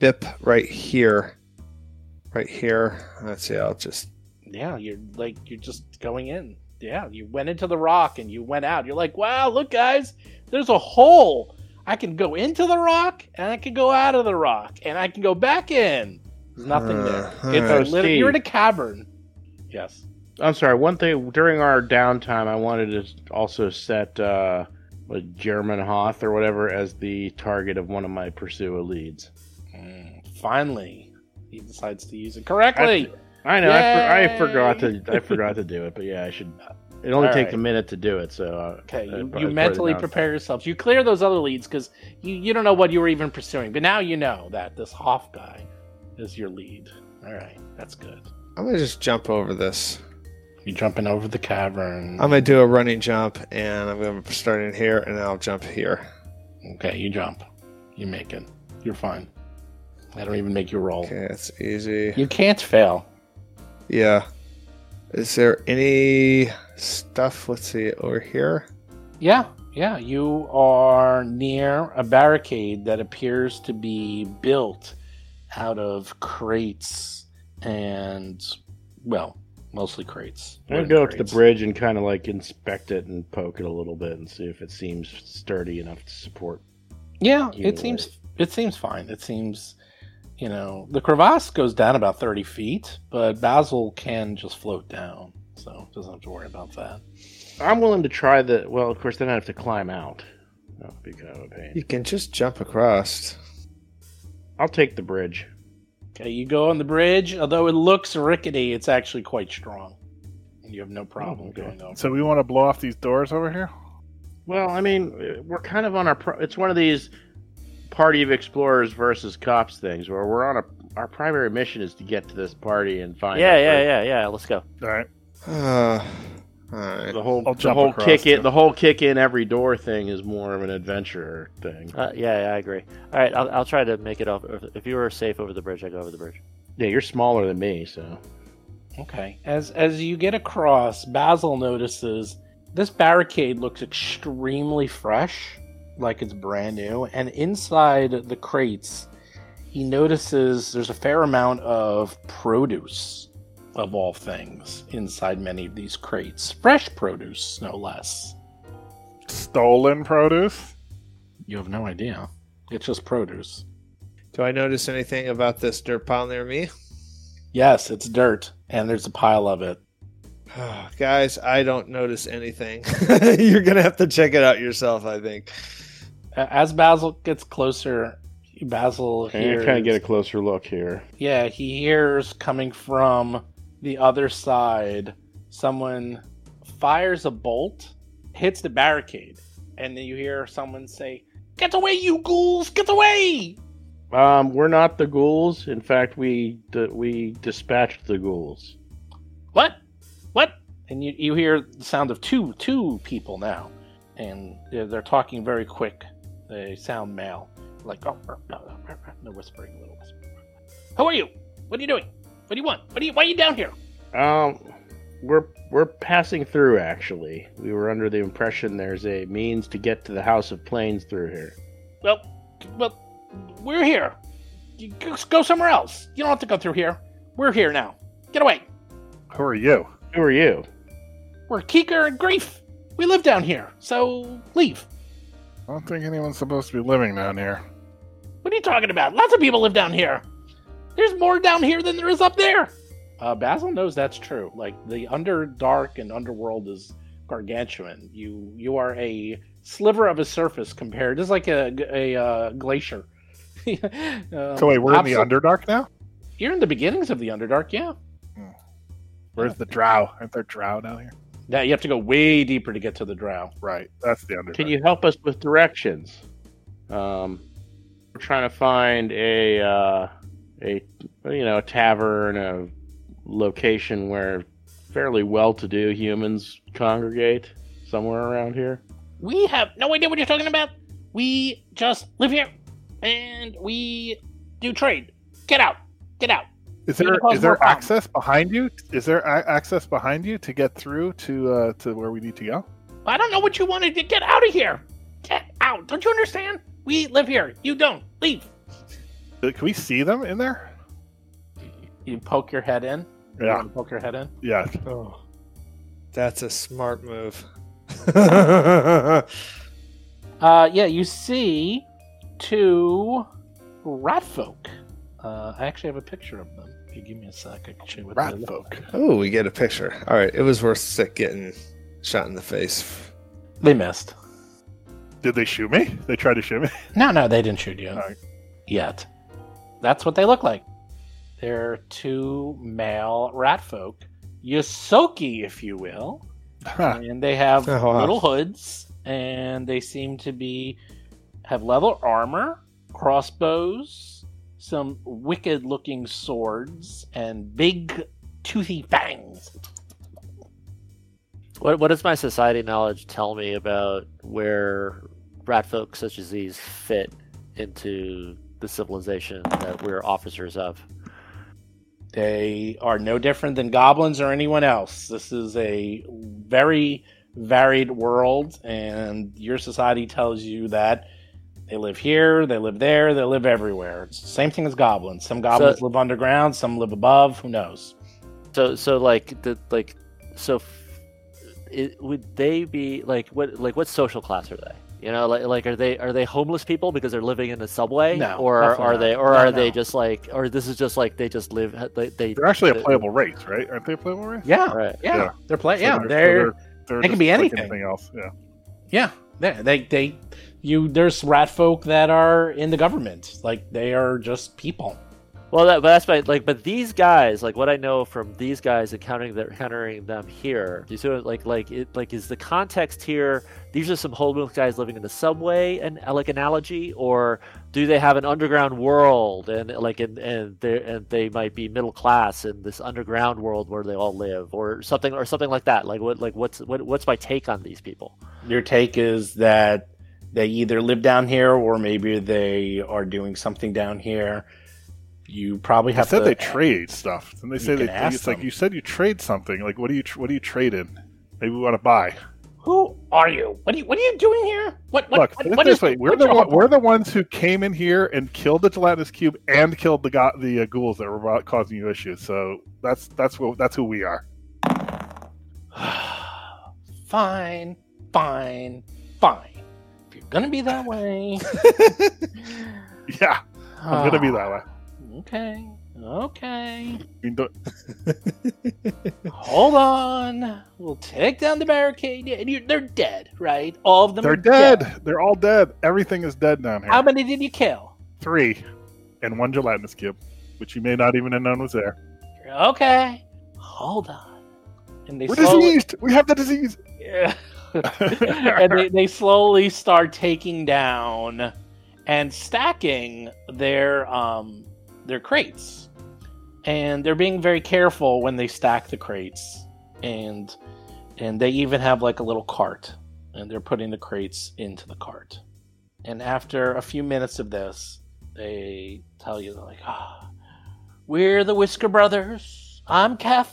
bip right here, right here. Let's see. I'll just. Yeah, you're like you're just going in. Yeah, you went into the rock and you went out. You're like, wow, look, guys, there's a hole. I can go into the rock and I can go out of the rock and I can go back in. There's nothing Uh, there. all It's right. lit- you're in a cavern. Yes. I'm sorry. One thing during our downtime, I wanted to also set uh, German Hoth or whatever as the target of one of my Pursue a leads. Mm, finally, he decides to use it correctly. I know. I, for, I forgot to. I forgot to [LAUGHS] do it, but yeah, I should. It only All takes right. a minute to do it, so. Uh, Okay, you, as you part of the mentally prepare yourselves. You clear those other leads because you, you don't know what you were even pursuing. But now you know that this Hoff guy is your lead. All right, that's good. I'm gonna just jump over this. You're jumping over the cavern. I'm gonna do a running jump, and I'm gonna start in here, and I'll jump here. Okay, you jump. You make it. You're fine. I don't even make you roll. Okay, that's easy. You can't fail. Yeah. Is there any stuff? Let's see over here. Yeah, yeah. You are near a barricade that appears to be built out of crates and, well, Mostly crates. I'm gonna go to the bridge and kind of like inspect it and poke it a little bit and see if it seems sturdy enough to support. Yeah, it seems it seems fine. It seems, you know, the crevasse goes down about thirty feet, but Basil can just float down, so doesn't have to worry about that. I'm willing to try the. Well, of course, then I have to climb out. That would be kind of a pain. You can just jump across. I'll take the bridge. Okay, you go on the bridge. Although it looks rickety, it's actually quite strong, and you have no problem okay. going over. So we want to blow off these doors over here. Well, I mean, we're kind of on our. Pro- it's one of these party of explorers versus cops things where we're on a. Our primary mission is to get to this party and find. Yeah, yeah, yeah, yeah. Let's go. All right. Uh, all right. The whole, I'll the whole across, kick in, the whole kick in every door thing is more of an adventure thing. Uh, yeah, yeah, I agree. All right, I'll, I'll try to make it over. If you were safe over the bridge, I go over the bridge. Yeah, you're smaller than me, so Okay. As as you get across, Basil notices this barricade looks extremely fresh, like it's brand new, and inside the crates, he notices there's a fair amount of produce of all things inside many of these crates. Fresh produce, no less. Stolen produce. You have no idea. It's just produce. Do I notice anything about this dirt pile near me? Yes, it's dirt, and there's a pile of it. [SIGHS] Guys, I don't notice anything. [LAUGHS] You're gonna have to check it out yourself. I think. As Basil gets closer, Basil I'm hears. kind of get a closer look here. Yeah, he hears coming from the other side. Someone fires a bolt, hits the barricade, and then you hear someone say, "Get away, you ghouls! Get away!" Um, we're not the ghouls. In fact, we we dispatched the ghouls. What? What? And you, you hear the sound of two two people now, and they're, they're talking very quick. They sound male, like oh, no, no, no, no, whispering, a little whispering. Who are you? What are you doing? What do you want? What are you? Why are you down here? Um, we're we're passing through. Actually, we were under the impression there's a means to get to the House of Plains through here. Well, well, we're here. You go- go somewhere else. You don't have to go through here. We're here now. Get away. Who are you? Who are you? We're Keeker and Grief. We live down here, so leave. I don't think anyone's supposed to be living down here. What are you talking about? Lots of people live down here. There's more down here than there is up there. Uh, Basil knows that's true. Like the Underdark and Underworld is gargantuan. You you are a sliver of a surface compared. It's like a a, uh, glacier. [LAUGHS] Um, So wait, we're in the absol- Underdark now. You're in the beginnings of the Underdark, yeah. Where's the Drow? Aren't there Drow down here? Yeah, you have to go way deeper to get to the Drow. Right, that's the Underdark. Can you help us with directions? Um, we're trying to find a uh, a you know a tavern, a location where fairly well-to-do humans congregate somewhere around here. We have no idea what you're talking about. We just live here, and we do trade. Get out. Get out. Is You're there gonna cause is more there problems. access behind you? Is there a- access behind you to get through to uh, to where we need to go? I don't know what you wanted to get out of here. Get out. Don't you understand? We live here. You don't. Leave. Uh, Can we see them in there? You poke your head in. Yeah, wanna poke your head in. yeah. Oh, that's a smart move. [LAUGHS] Uh, yeah, you see two rat folk. Uh, I actually have a picture of them. If you give me a sec, I can show you what they Rat look folk. like. oh, we get a picture. All right, it was worth sick getting shot in the face. They missed. Did they shoot me? They tried to shoot me. [LAUGHS] No, no, they didn't shoot you Alright. yet. That's what they look like. They're two male rat folk, Ysoki, if you will, [LAUGHS] Huh. and they have Oh, wow. little hoods, and they seem to be have leather armor, crossbows, some wicked-looking swords, and big toothy fangs. What What does my society knowledge tell me about where rat folk such as these fit into the civilization that we're officers of? They are no different than goblins or anyone else. This is a very varied world, and your society tells you that they live here, they live there, they live everywhere. It's the same thing as goblins. Some goblins So- live underground, some live above. Who knows? So so like the like so f- it, would they be like what like what social class are they? You know, like like are they are they homeless people because they're living in the subway, No, or are not. they or No, are they just like or this is just like they just live they they, They're actually a playable race, right? Aren't they a playable race? Yeah, Right. yeah, Yeah. they're play. So Yeah, so they're, they're they can just be like anything. anything else. Yeah. yeah, they, they they you. There's rat folk that are in the government. Like they are just people. Well, that, but that's my like. But these guys, like what I know from these guys encountering their encountering them here, you see what, like like it like is the context here? These are some homeless guys living in the subway, and like analogy, or do they have an underground world and like and and they and they might be middle class in this underground world where they all live, or something or something like that? Like what like what's what, what's my take on these people? Your take is that they either live down here or maybe they are doing something down here. You probably I have said to. they trade stuff, and they You say can they. ask It's like you said you trade something. Like what do you tr- what do you trade in? Maybe we want to buy. Who are you? What are you? What are you doing here? What? What? Look, what, put what this is- way: we're the one, we're the ones who came in here and killed the gelatinous cube and killed the go- the uh, ghouls that were about causing you issues. So that's that's what that's who we are. [SIGHS] fine, fine, fine. You're gonna be that way, [LAUGHS] Yeah, I'm gonna be that way. [SIGHS] Okay, okay. I mean, don't- Hold on. We'll take down the barricade. And you, they're dead, right? All of them. they're are dead. They're all dead. Everything is dead down here. How many did you kill? Three, and one gelatinous cube, which you may not even have known was there. Okay. Hold on. And they We're slowly, diseased. We have the disease. Yeah. [LAUGHS] and they, they slowly start taking down and stacking their um their crates. And they're being very careful when they stack the crates. And and they even have like a little cart. And they're putting the crates into the cart. And after a few minutes of this they tell you they're like ah we're the whisker brothers. I'm kef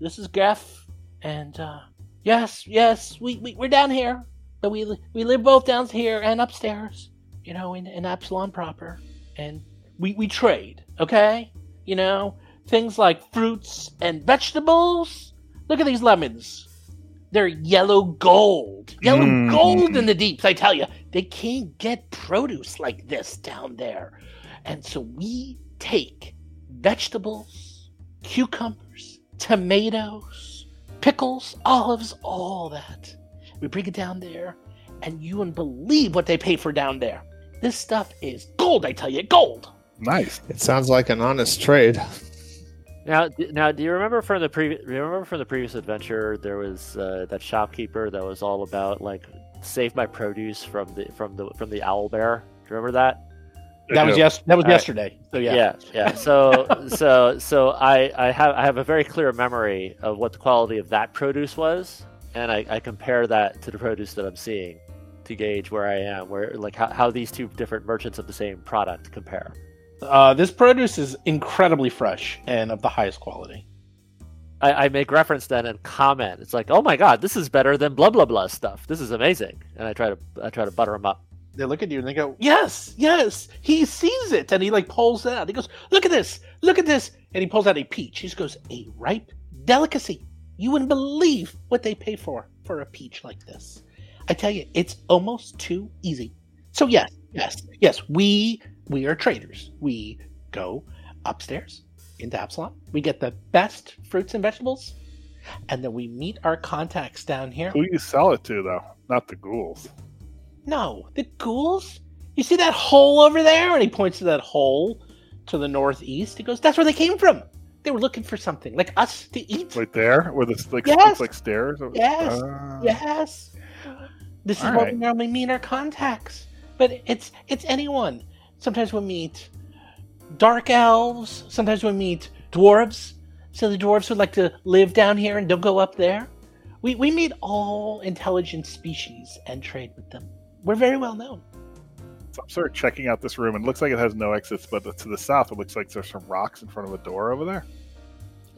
this is geff and uh Yes, yes, we, we we're down here, but we we live both down here and upstairs. You know, in, in Absalom proper, and we we trade. Okay, you know things like fruits and vegetables. Look at these lemons. They're yellow gold, yellow Mm. gold in the deeps. I tell you, they can't get produce like this down there, and so we take vegetables, cucumbers, tomatoes pickles, olives, all that. We bring it down there, and you wouldn't believe what they pay for down there. This stuff is gold, I tell you, gold. Nice. It sounds like an honest trade. Now, now, do you remember from the previous? Remember from the previous adventure, there was uh, that shopkeeper that was all about like save my produce from the from the from the owl bear. Do you remember that? That was yes. That was All right. yesterday. So yeah. yeah, yeah. So, so, so I, I have, I have a very clear memory of what the quality of that produce was, and I, I compare that to the produce that I'm seeing to gauge where I am, where like how, how these two different merchants of the same product compare. Uh, this produce is incredibly fresh and of the highest quality. I, I make reference then and comment. It's like, oh my god, this is better than blah blah blah stuff. This is amazing, and I try to, I try to butter them up. They look at you and they go, "Yes, yes." He sees it and he like pulls it out. He goes, "Look at this! Look at this!" And he pulls out a peach. He just goes, "A ripe delicacy. You wouldn't believe what they pay for for a peach like this." I tell you, it's almost too easy. So yes, yes, yes. We we are traders. We go upstairs into Absalom. We get the best fruits and vegetables, and then we meet our contacts down here. Who you sell it to though? Not the ghouls. No, the ghouls. You see that hole over there? And he points to that hole to the northeast. He goes, "That's where they came from. They were looking for something like us to eat." Right there, where this like Yes. like stairs. Yes. Uh, Yes. This is All what right. we normally meet our contacts. But it's it's anyone. Sometimes we meet dark elves. Sometimes we meet dwarves. So the dwarves would like to live down here and don't go up there. We we meet all intelligent species and trade with them. We're very well known. So I'm sort of checking out this room, and it looks like it has no exits. But to the south, it looks like there's some rocks in front of a door over there.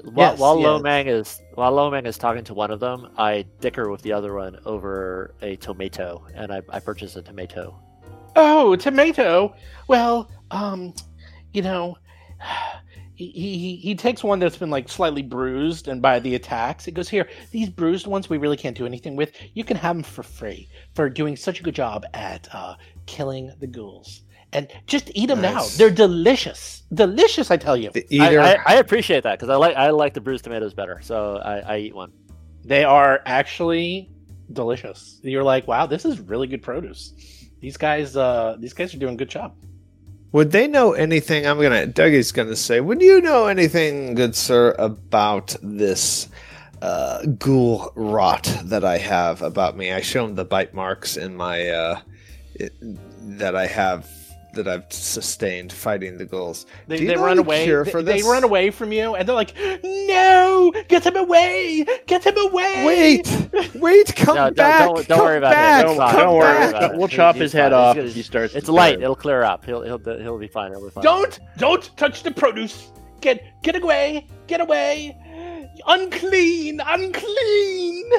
While, Yes, while yes. Lomang is while Lomang is talking to one of them, I dicker with the other one over a tomato, and I, I purchase a tomato. Oh, tomato. Well, um, you know, he, he he takes one that's been like slightly bruised and by the attacks. It goes here. These bruised ones we really can't do anything with. You can have them for free for doing such a good job at uh, killing the ghouls. And just eat them now. They're delicious, delicious. I tell you, The I. I, I appreciate that because I like I like the bruised tomatoes better, so I, I eat one. they are actually delicious. You're like, wow, this is really good produce. These guys, uh, these guys are doing a good job. Would they know anything? I'm gonna. Dougie's gonna say. Would you know anything, good sir, about this uh, ghoul rot that I have about me? I show him the bite marks in my uh, it, that I have that I've sustained fighting the ghouls. They, Do you they know run any away. cure They, for they this? run away from you, and they're like, "No, get him away! Get him away!" Wait, wait, come No, don't- back! don't- don't come worry about it. back, Don't- Don't worry. back. it. We'll He- chop he's his head fine. Off gonna- if he starts. It's light. turn. It'll clear up. He'll he'll he'll be fine. He'll be fine. Don't, don't touch the produce. Get, get away! Get away! Unclean, unclean.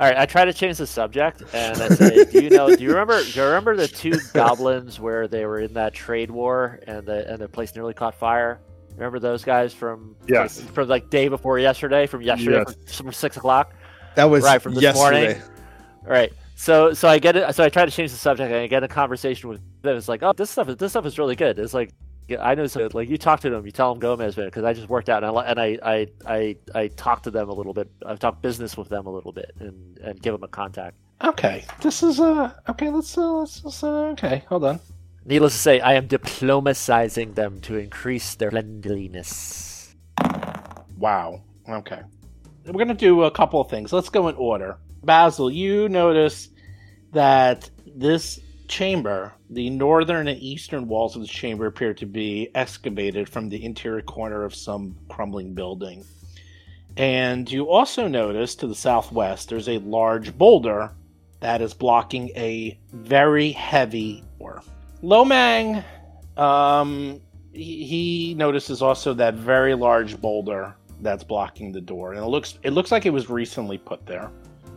All right, I try to change the subject, and I say, "Do you know? Do you remember? Do you remember the two [LAUGHS] goblins where they were in that trade war and the and the place nearly caught fire? Remember those guys from Yes. from, from like day before yesterday, from yesterday, Yes. from, from six o'clock. That was Right, from this yesterday. morning. All right. So so I get it. So I try to change the subject, and I get a conversation with them. It's like, oh, this stuff is this stuff is really good. It's like. I know, so like you talk to them, you tell them Gomez man because I just worked out and I and I, I I I talk to them a little bit. I've talked business with them a little bit and and give them a contact. Okay, this is uh. Okay, let's uh, let's, let's uh, okay. Hold on. Needless to say, I am diplomatizing them to increase their friendliness. Wow. Okay. We're going to do a couple of things. Let's go in order. Basil, you notice that this chamber, the northern and eastern walls of the chamber appear to be excavated from the interior corner of some crumbling building. And you also notice to the southwest there's a large boulder that is blocking a very heavy door. Lomang, um, he, notices also that very large boulder that's blocking the door, and it looks it looks like it was recently put there.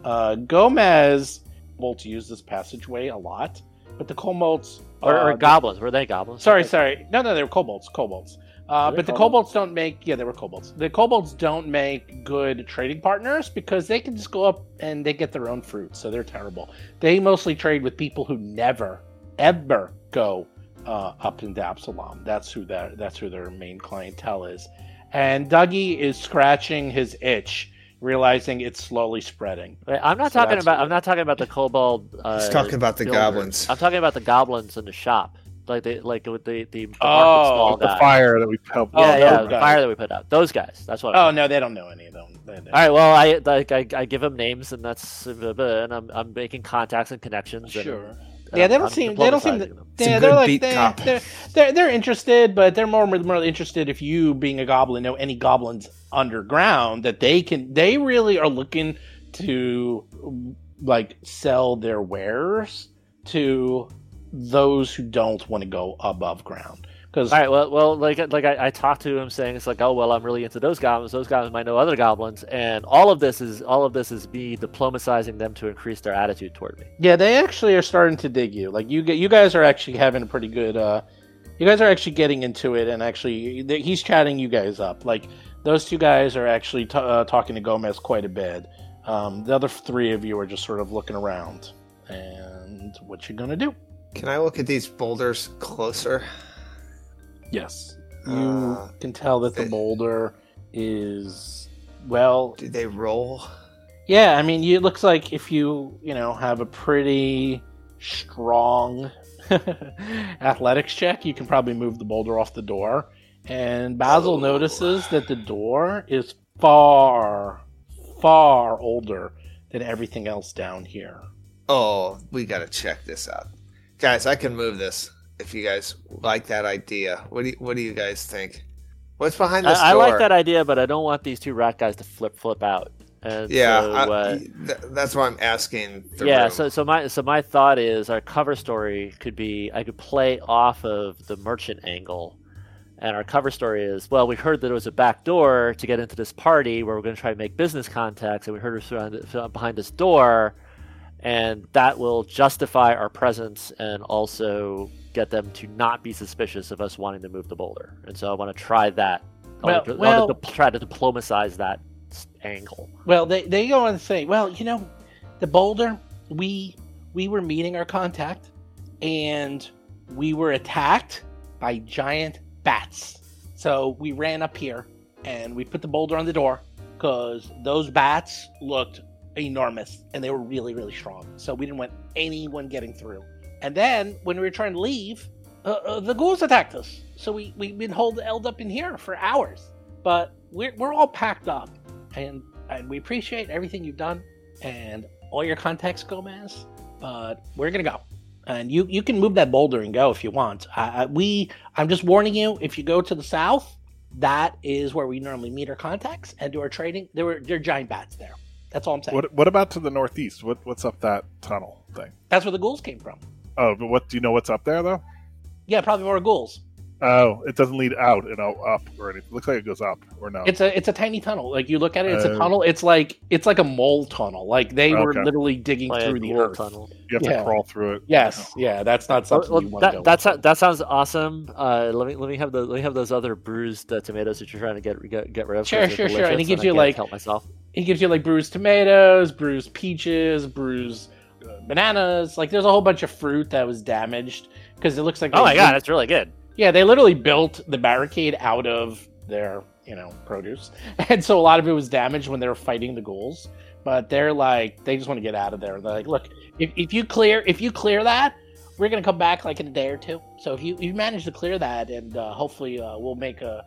Uh, Gomez will use this passageway a lot, but the kobolds Or, uh, or goblins? Were they goblins? Sorry, sorry. No, no, they were kobolds. Kobolds. Uh, but the kobolds? kobolds don't make. Yeah, they were kobolds. The kobolds don't make good trading partners because they can just go up and they get their own fruit, so they're terrible. They mostly trade with people who never, ever go uh, up into Absalom. That's who their that's who their main clientele is. And Dougie is scratching his itch, realizing it's slowly spreading. Wait, I'm not So talking that's about. what- I'm not talking about the kobold. Uh, He's talking about the builders. goblins. I'm talking about the goblins in the shop, like they like with the the, the Oh, market The guy. fire that we helped. Oh, yeah, yeah, those the guys. fire that we put out. Those guys. That's what. Oh no, they don't know any of them. They- they- All right. Well, I like I, I give them names, and that's and I'm I'm making contacts and connections. And, Sure. and Yeah, they don't I'm seem. They don't seem. diplomatizing To, them. It's a yeah, they're like they, cop. They're, they're they're interested, but they're more more interested if you, being a goblin, know any goblins underground that they can. They really are looking to like sell their wares to those who don't want to go above ground. Because All right. Well, well, like like I, I talked to him saying it's like, oh well, I'm really into those goblins. Those goblins might know other goblins, and all of this is all of this is me diplomatizing them to increase their attitude toward me. Yeah, they actually are starting to dig you. Like you, get, you guys are actually having a pretty good. uh You guys are actually getting into it, and actually, he's chatting you guys up. Like those two guys are actually t- uh, talking to Gomez quite a bit. Um, the other three of you are just sort of looking around, and what you gonna do? Can I look at these boulders closer? Yes, you Uh, can tell that the they- boulder is well. Do they roll? Yeah, I mean, it looks like if you, you know, have a pretty strong [LAUGHS] athletics check, you can probably move the boulder off the door. And Basil Oh. notices that the door is far, far older than everything else down here. Oh, we gotta check this out, guys. I can move this if you guys like that idea. What do you, What do you guys think? What's behind this I, I like that idea, but I don't want these two rat guys to flip flip out. And Yeah, so, I- uh, th- that's why I'm asking. The yeah. room. So so my so my thought is our cover story could be I could play off of the merchant angle. And our cover story is well, we heard that it was a back door to get into this party where we're going to try to make business contacts, and we heard it was behind this door, and that will justify our presence and also get them to not be suspicious of us wanting to move the boulder. And so I want to try that I Well- wanted to, I well- to try to diplomatize that angle. Well, they, they go on to say, well, you know, the boulder, we we were meeting our contact, and we were attacked by giant bats. So we ran up here and we put the boulder on the door because those bats looked enormous and they were really really strong. So we didn't want anyone getting through. And then when we were trying to leave, uh, uh, the ghouls attacked us. So we we've been held up in here for hours. But we're we're all packed up, and and we appreciate everything you've done and all your contacts, Gomez. But we're gonna go, and you you can move that boulder and go if you want. We I'm just warning you. If you go to the south, that is where we normally meet our contacts and do our trading. There were there are giant bats there. That's all I'm saying. What what about to the northeast? What what's up that tunnel thing? That's where the ghouls came from. Oh, but what do you know? What's up there though? Yeah, probably more ghouls. Oh, it doesn't lead out and out up or anything. Looks like it goes up or no? It's a it's a tiny tunnel. Like you look at it, it's a Oh. tunnel. It's like it's like a mole tunnel. Like they were literally digging Like through the earth. tunnel. you have yeah. to crawl through it. Yes, yeah, that's not something well, you want to that go. that's that sounds awesome. Uh, let me let me have the let me have those other bruised uh, tomatoes that you're trying to get get, get rid of. Sure, sure, sure. And he gives I you, like- help myself. He gives you like bruised tomatoes, bruised peaches, bruised uh, bananas. Like there's a whole bunch of fruit that was damaged because it looks like. Oh my god, that's really good. Yeah, they literally built the barricade out of their, you know, produce. [LAUGHS] And so a lot of it was damaged when they were fighting the ghouls. But they're like, they just want to get out of there. They're like, look, if, if you clear, if you clear that, we're gonna come back like in a day or two. So if you if you manage to clear that, and uh, hopefully uh, we'll make a,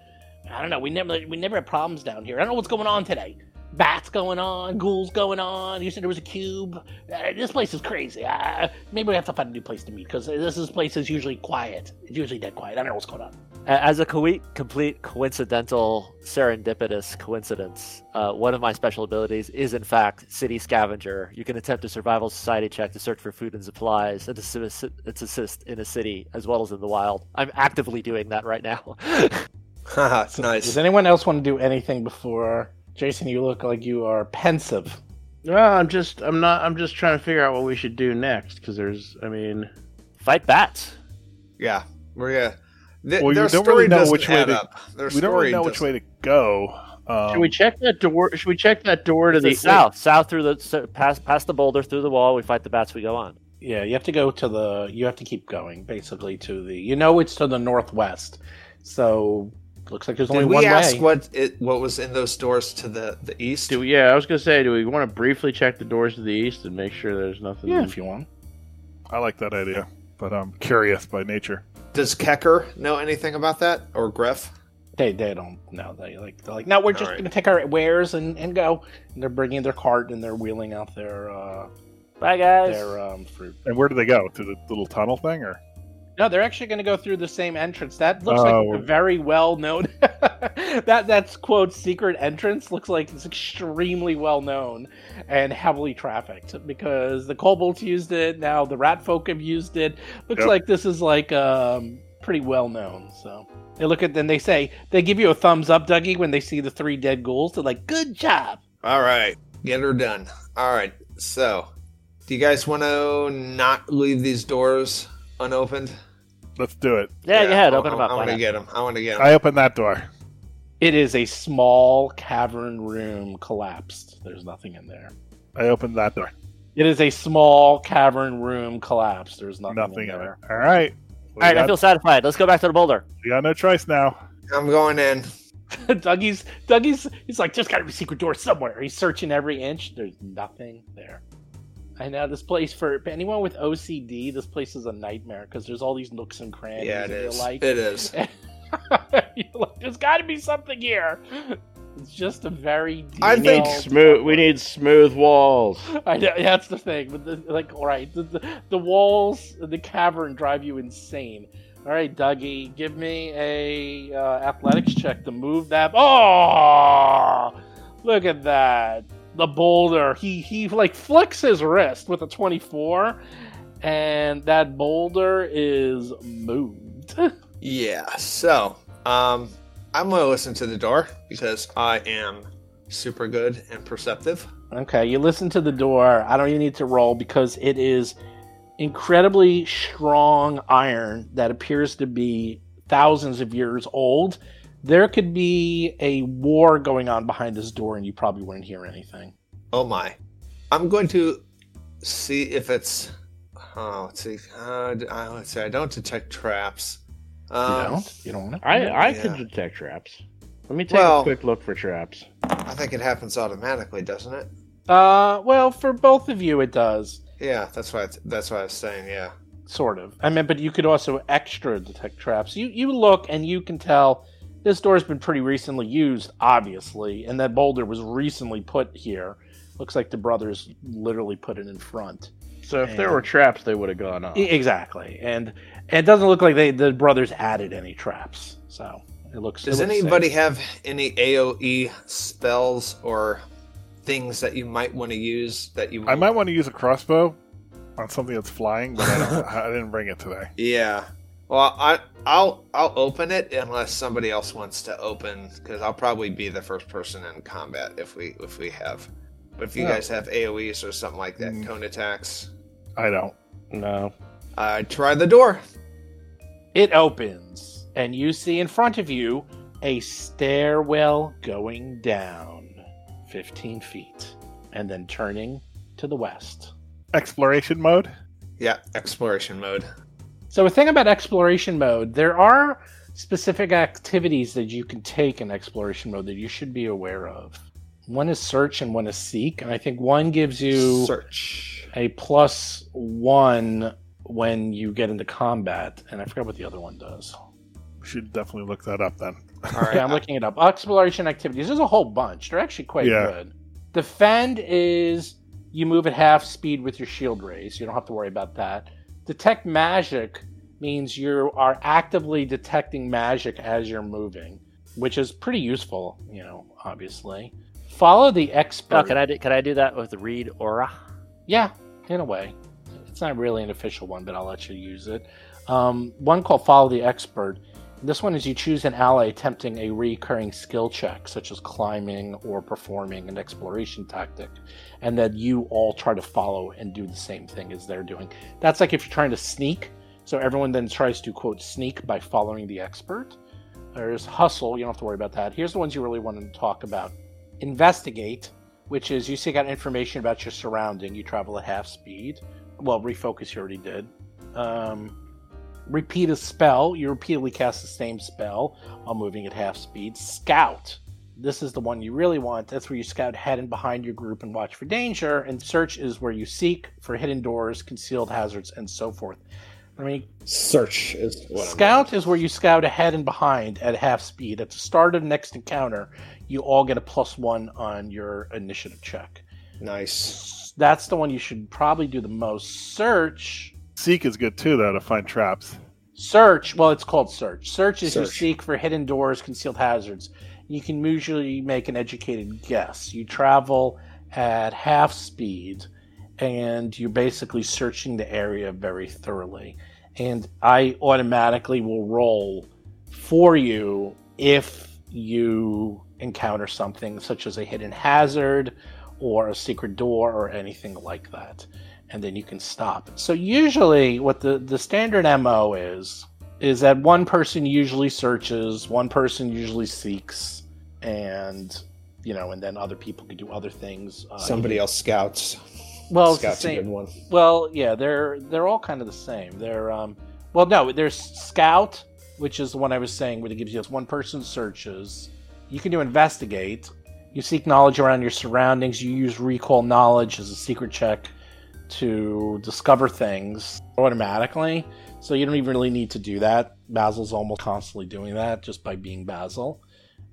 I don't know, we never we never have problems down here. I don't know what's going on today. Bats going on, ghouls going on. You said there was a cube. Uh, this place is crazy. Uh, maybe we have to find a new place to meet because this is place is usually quiet. It's usually dead quiet. I don't know what's going on. As a co- complete coincidental, serendipitous coincidence, uh, one of my special abilities is, in fact, City Scavenger. You can attempt a survival society check to search for food and supplies and to assist, to assist in a city as well as in the wild. I'm actively doing that right now. [LAUGHS] Haha, it's nice. Does anyone else want to do anything before Jason? You look like you are pensive. No, I'm just I'm not I'm just trying to figure out what we should do next because there's I mean Fight bats. Yeah, we're gonna. Th- Well, you their don't story really know which way to- we don't really know which doesn't- way to go. Um, should we check that door? Should we check that door to To the the south, south through the so- past past the boulder through the wall. We fight the bats. We go on. Yeah, you have to go to the. You have to keep going, basically to the. You know, it's to the northwest. So looks like there's only Did we one ask way. what it what was in those doors to the the east? Do we, yeah, I was gonna say, do we want to briefly check the doors to the east and make sure there's nothing? Yeah, if you want. I like that idea, but I'm curious by nature. Does Kecker know anything about that or Griff? They they don't know. They like they're like no, we're just Alright. gonna take our wares and, and go. And they're bringing their cart and they're wheeling out their uh, Bye, guys. their um, fruit. And where do they go? To the little tunnel thing, or No, they're actually going to go through the same entrance. That looks Oh, like a very well known. [LAUGHS] that that's quote secret entrance looks like it's extremely well known and heavily trafficked because the kobolds used it. Now the rat folk have used it. Looks Yep. like this is like um pretty well known. So they look at then they say they give you a thumbs up, Dougie, when they see the three dead ghouls. They're like, "Good job." All right, get her done. All right, so do you guys want to not leave these doors unopened? Let's do it. yeah, go ahead. I- Open them I, up. I want to get them. I want to get them. I open that door. It is a small cavern room collapsed. There's nothing in there. I open that door. It is a small cavern room collapsed. There's nothing, Nothing in in it. there. All right. We, All right, I feel satisfied. Let's go back to the boulder. we got no choice now. I'm going in. [LAUGHS] Dougie's Dougie's he's like, just gotta be a secret door somewhere. He's searching every inch. There's nothing there. I know this place for anyone with OCD, this place is a nightmare because there's all these nooks and crannies. Yeah, it is. Like, it is. [LAUGHS] like, there's got to be something here. It's just a very. I think- need smooth. We need smooth walls. [LAUGHS] I know that's the thing, but the, like, all right, the, the the walls, the cavern drive you insane. All right, Dougie, give me a uh, athletics check to move that. Oh, look at that! The boulder. He he like flicks his wrist with a twenty-four, and that boulder is moved. [LAUGHS] Yeah. So, um, I'm gonna listen to the door because I am super good and perceptive. Okay, you listen to the door. I don't even need to roll because it is incredibly strong iron that appears to be thousands of years old. There could be a war going on behind this door and you probably wouldn't hear anything. Oh my. I'm going to see if it's. Oh, let's see. Uh, d- uh, let's see. I don't detect traps. You Um, don't? You don't know? I I Yeah. could detect traps. Let me take Well- a quick look for traps. I think it happens automatically, doesn't it? Uh, well, for both of you, it does. Yeah, that's why. That's why I was saying. Yeah. Sort of. I mean, but you could also extra detect traps. You you look and you can tell this door's been pretty recently used, obviously, and that boulder was recently put here. Looks like the brothers literally put it in front. So if there were traps, they would have gone off. E- Exactly, and, and it doesn't look like they the brothers added any traps. So it looks. Does it looks anybody safe. have any AOE spells or things that you might want to use that you? I might want to use a crossbow on something that's flying, but I, don't, I didn't bring it today. Yeah. Well, I I'll I'll open it unless somebody else wants to open because I'll probably be the first person in combat if we if we have. But if you Yeah. guys have AOE's or something like that, Mm. cone attacks, I don't. No. I try the door. It opens, and you see in front of you a stairwell going down 15 feet and then turning to the west. Exploration mode. Yeah, exploration mode. So, a thing about exploration mode, there are specific activities that you can take in exploration mode that you should be aware of. One is search and one is seek, and I think one gives you Search. a plus one when you get into combat, and I forgot what the other one does. We should definitely look that up then. All right. Yeah, I'm looking it up. Exploration activities. There's a whole bunch. They're actually quite Yeah. good. Defend is you move at half speed with your shield raise. You don't have to worry about that. Detect magic means you are actively detecting magic as you're moving, which is pretty useful, you know, obviously. Follow the expert. Oh, can I do, can I do that with read aura? Yeah, in a way. It's not really an official one, but I'll let you use it. Um, one called Follow the Expert. This one is you choose an ally attempting a recurring skill check, such as climbing or performing an exploration tactic, and then you all try to follow and do the same thing as they're doing. That's like if you're trying to sneak, so everyone then tries to, quote, sneak by following the expert. There's Hustle, you don't have to worry about that. Here's the ones you really want to talk about Investigate, which is you seek out information about your surrounding. You travel at half speed. Well, refocus you already did. Um, repeat a spell. You repeatedly cast the same spell while moving at half speed. Scout. This is the one you really want. That's where you scout ahead and behind your group and watch for danger. And search is where you seek for hidden doors, concealed hazards, and so forth. I mean, Search is Scout is where you scout ahead and behind at half speed. At the start of the next encounter, you all get a plus one on your initiative check. Nice. That's the one you should probably do the most. Search. Seek is good too, though, to find traps. Search. Well, it's called search. Search is you Search. seek for hidden doors, concealed hazards. You can usually make an educated guess. You travel at half speed, and you're basically searching the area very thoroughly. And I automatically will roll for you if you encounter something such as a hidden hazard or a secret door or anything like that. And then you can stop. So usually what the, the standard MO is is that one person usually searches, one person usually seeks, and you know, and then other people can do other things. Uh, Somebody else scouts. well, Scout's a same. good one. Well, yeah, they're they're all kind of the same. They're um, well, no, there's Scout, which is the one I was saying, where it gives you this one person searches. You can do investigate. You seek knowledge around your surroundings. You use recall knowledge as a secret check to discover things automatically. So you don't even really need to do that. Basil's almost constantly doing that just by being Basil.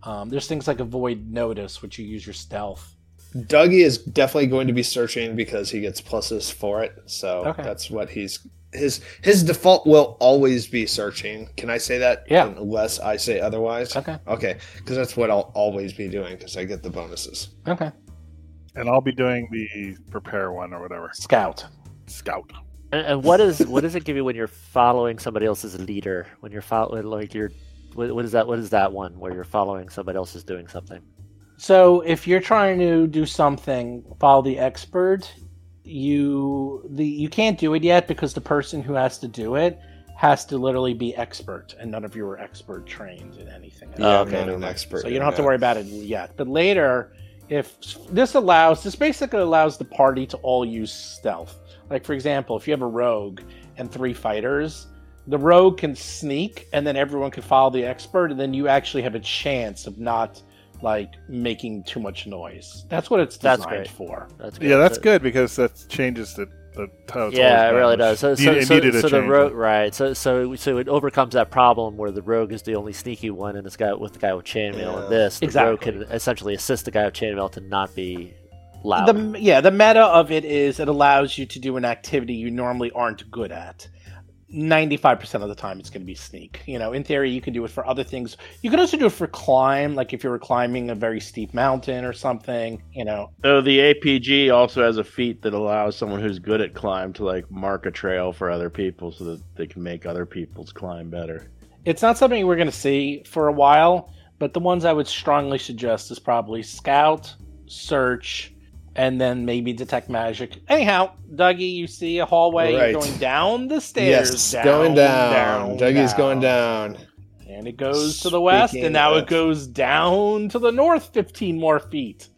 Um, there's things like avoid notice, which you use your stealth. Dougie is definitely going to be searching because he gets pluses for it. So Okay. that's what he's his his default will always be searching. Can I say that? Yeah. Unless I say otherwise. Okay. Okay, because that's what I'll always be doing because I get the bonuses. Okay. And I'll be doing the prepare one or whatever. Scout. Scout. And, and what is what does it give you when you're following somebody else's leader? When you're following like you're what, what is that? What is that one where you're following somebody else is doing something? So if you're trying to do something, follow the expert. You the you can't do it yet because the person who has to do it has to literally be expert, and none of you are expert trained in anything. Oh, okay. I'm not an expert. So you don't have to worry about it yet. But later, if this allows, this basically allows the party to all use stealth. Like for example, if you have a rogue and three fighters, the rogue can sneak, and then everyone can follow the expert, and then you actually have a chance of not like making too much noise. That's what it's That's designed great. for. That's Yeah, that's So- good because that changes the the how it's yeah, it really does. So, so, need- so, so the rogue, right? So, so, so it overcomes that problem where the rogue is the only sneaky one, and it's got with the guy with chainmail. Yeah. And this, the rogue Exactly. can essentially assist the guy with chainmail to not be loud. The yeah, the meta of it is it allows you to do an activity you normally aren't good at. 95% of the time it's going to be sneak. You know, in theory you can do it for other things. You can also do it for climb, like if you were climbing a very steep mountain or something, you know. So the APG also has a feat that allows someone who's good at climb to like mark a trail for other people so that they can make other people's climb better. It's not something we're going to see for a while, but the ones I would strongly suggest is probably scout, search, and then maybe detect magic. Anyhow, Dougie, you see a hallway Right. going down the stairs. Yes, down, going down. down, Dougie's down. going down. And it goes to the west, and now it goes down to the north 15 more feet.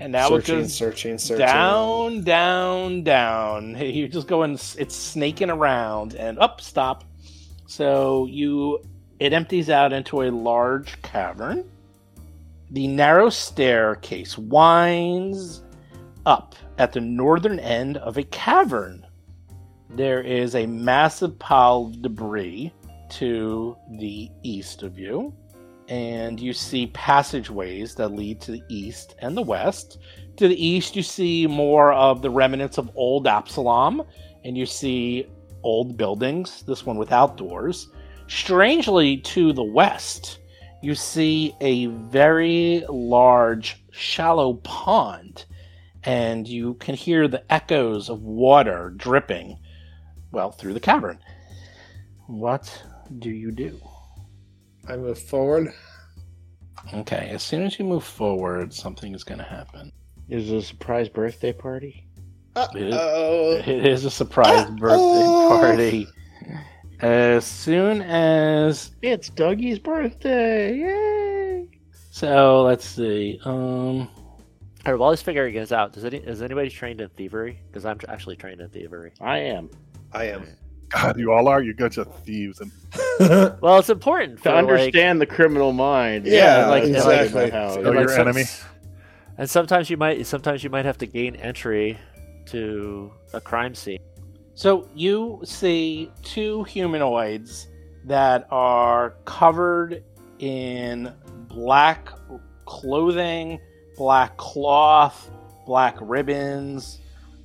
And now searching, it goes searching, searching. down, down, down. [LAUGHS] You're just going, it's snaking around, and up, stop. So you, it empties out into a large cavern. The narrow staircase winds up at the northern end of a cavern. There is a massive pile of debris to the east of you, and you see passageways that lead to the east and the west. To the east, you see more of the remnants of old Absalom, and you see old buildings, this one without doors. Strangely, to the west, you see a very large, shallow pond, and you can hear the echoes of water dripping, well, through the cavern. What do you do? I move forward. Okay, as soon as you move forward, something is going to happen. Is it a surprise birthday party? Uh-oh. It is a surprise Uh-oh. birthday party. As soon as It's Dougie's birthday! Yay! so, let's see. Um, All right, while he's figuring this out, does any is anybody trained in thievery? Because I'm actually trained in thievery. I am. I am. God, you all are. You're bunch of thieves. And [LAUGHS] Well, it's important To for, like- understand the criminal mind. Yeah, like- exactly. how it and, your like, enemy? And sometimes you might sometimes you might have to gain entry to a crime scene. so you see two humanoids that are covered in black clothing, black cloth, black ribbons,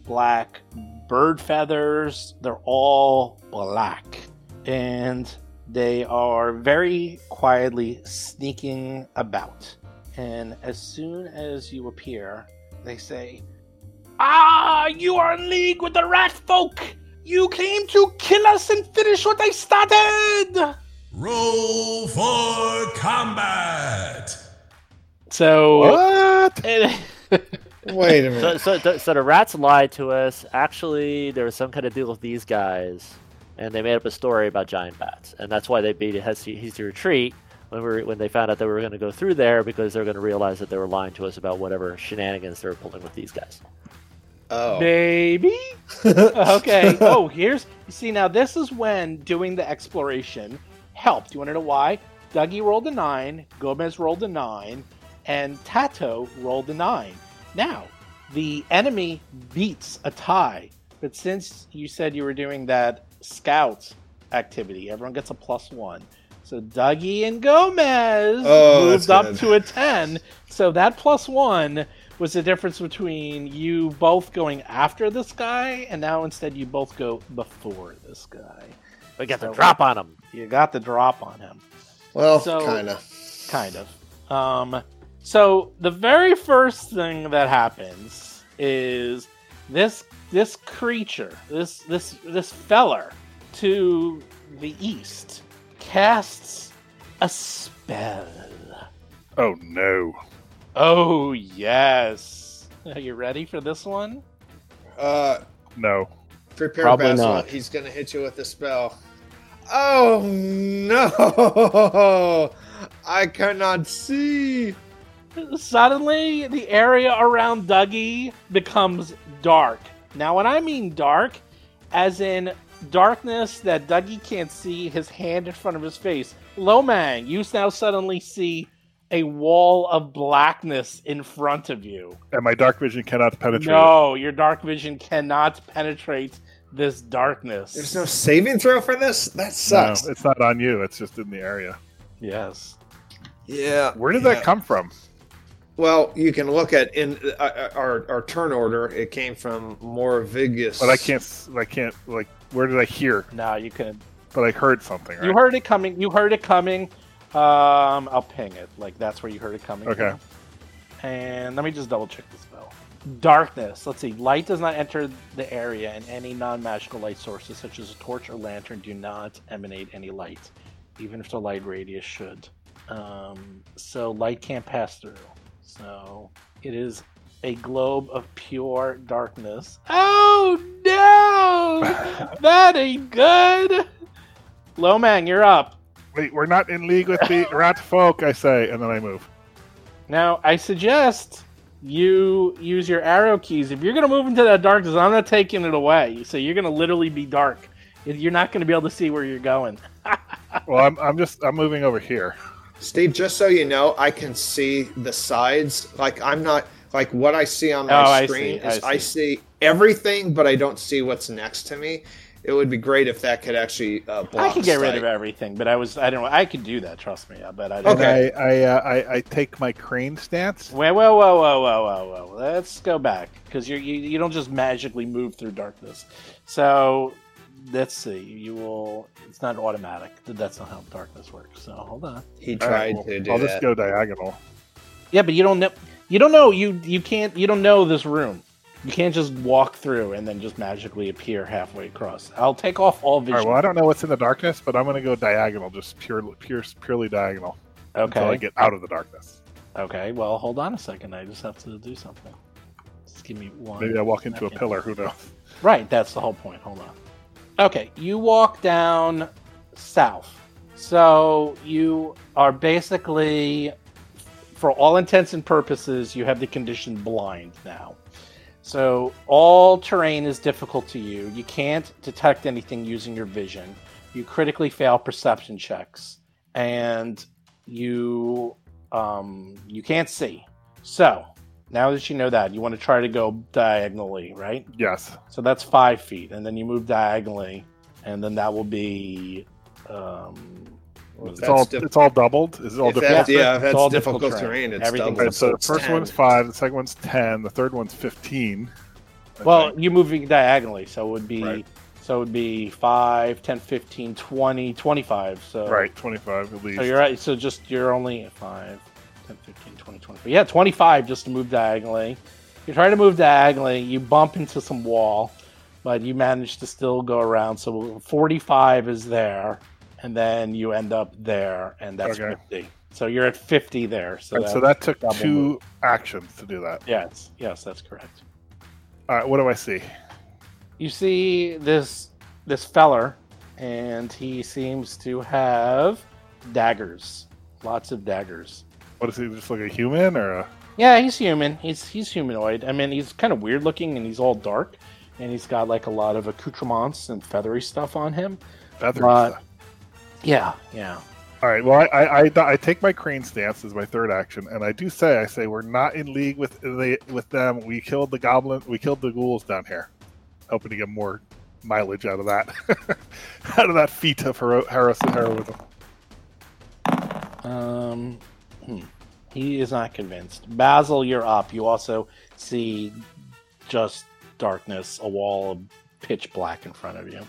black bird feathers. They're all black. And they are very quietly sneaking about. And as soon as you appear, they say, Ah, you are in league with the rat folk! You came to kill us and finish what I started! Roll for combat. So. What? [LAUGHS] Wait a minute. so, th- so the rats lied to us. Actually, there was some kind of deal with these guys, and they made up a story about giant bats, and that's why they beat Hasty, Hasty Retreat when we were, when they found out that we were going to go through there because they were going to realize that they were lying to us about whatever shenanigans they were pulling with these guys. oh. Baby? [LAUGHS] okay. Oh, here's. You see, now this is when doing the exploration helped. You want to know why? Dougie rolled a 9, Gomez rolled a 9, and Tato rolled a 9. Now, the enemy beats a tie, but since you said you were doing that scout activity, everyone gets a plus 1. So Dougie and Gomez Oh, moved up good. to a 10. So that plus 1 was the difference between you both going after this guy and now instead you both go before this guy. We got the drop on him. You got the drop on him, Well, So- kind of. kind of. Um, so the very first thing that happens is this this creature, this this this feller to the east casts a spell. Oh no. Oh yes. Are you ready for this one? Uh, No. prepare Probably Basil. not. He's going to hit you with a spell. Oh no! [LAUGHS] I cannot see. Suddenly, the area around Dougie becomes dark. Now, when I mean dark, as in darkness that Dougie can't see his hand in front of his face, Lomang, you now suddenly see a wall of blackness in front of you. And my dark vision cannot penetrate. it. No, your dark vision cannot penetrate this darkness. There's no saving throw for this. That No, sucks. it's not on you. It's just in the area. Yes. Yeah. Where did yeah. that come from? Well, you can look at in uh, uh, our our turn order. It came from Morvigus. But I can't. s- I can't. Like, where did I hear? No, you can. But I heard something. Right? You heard it coming. You heard it coming. Um, I'll ping it. Like that's where you heard it coming. Okay. from. And let me just double check the spell. Darkness. Let's see. Light does not enter the area, and any non-magical light sources, such as a torch or lantern, do not emanate any light, even if the light radius should. Um, so light can't pass through. So it is a globe of pure darkness. Oh no! [LAUGHS] that ain't good. Lomang, you're up. Wait, we're not in league with the [LAUGHS] rat folk. I say, and then I move. Now, I suggest you use your arrow keys. If you're going to move into that darkness, I'm not taking it away. So you're going to literally be dark. You're not going to be able to see where you're going. [LAUGHS] Well, I'm. I'm just. I'm moving over here. Steve, just so you know, I can see the sides. Like I'm not like what I see on my Oh, I screen see, is I I see. see. everything, but I don't see what's next to me. It would be great if that could actually uh, block. I could get rid of everything, but I was I don't know. I could do that. Trust me. But I don't. Okay. I. I, uh, I. I take my crane stance. Whoa, whoa, whoa, whoa, whoa, whoa, whoa. Let's go back because you you don't just magically move through darkness. So let's see. You will. It's not automatic. That's not how darkness works. So hold on. He All right, tried well, to do I'll that. just go diagonal. Yeah, but you don't know. You don't know. You you can't. You don't know this room. You can't just walk through and then just magically appear halfway across. I'll take off all All vision. right. Well, I don't know what's in the darkness, but I'm going to go diagonal, just pure, pure, purely diagonal until I get out of the darkness. Okay. Well, hold on a second. I just have to do something. Just give me one. Maybe I walk into a pillar. Who knows? Right. That's the whole point. Hold on. Okay. You walk down south. So you are basically, for all intents and purposes, you have the condition blind now. So all terrain is difficult to you. You can't detect anything using your vision. You critically fail perception checks, and you um, you can't see. So now that you know that, you want to try to go diagonally, right? Yes. So that's five feet, and then you move diagonally, and then that will be. Um, It's That's all. diff- it's all doubled. Is it all If different? that's, yeah, if It's that's all difficult, difficult terrain, terrain. it's Everything's double. Right, so the first 10. one's five, the second one's ten, the third one's fifteen. I Well, think. you're moving diagonally, so it would be Right. so it would be 5, 10, 15, 20, 25. So right, twenty-five at least. So you're right. So just you're only 5, 10, 15, 20, 25. Yeah, 25 just to move diagonally. You're trying to move diagonally, you bump into some wall, but you manage to still go around. So 45 is there, and then you end up there, and that's Okay. 50. So you're at 50 there. So, Right, so that took two move. actions to do that. yes, yes, that's correct. All right, what do I see? you see this this feller and he seems to have daggers lots of daggers What is he? Just like a human or a? yeah he's human he's he's humanoid i mean he's kind of weird looking and he's all dark and he's got like a lot of accoutrements and feathery stuff on him feather But- stuff? yeah yeah All right. Well, I, I, I, I take my crane stance as my third action, and I do say I say we're not in league with the with them. We killed the goblin. We killed the ghouls down here, hoping to get more mileage out of that, [LAUGHS] out of that feat of hero, heroism. um hmm. He is not convinced basil you're up you also see just darkness a wall of pitch black in front of you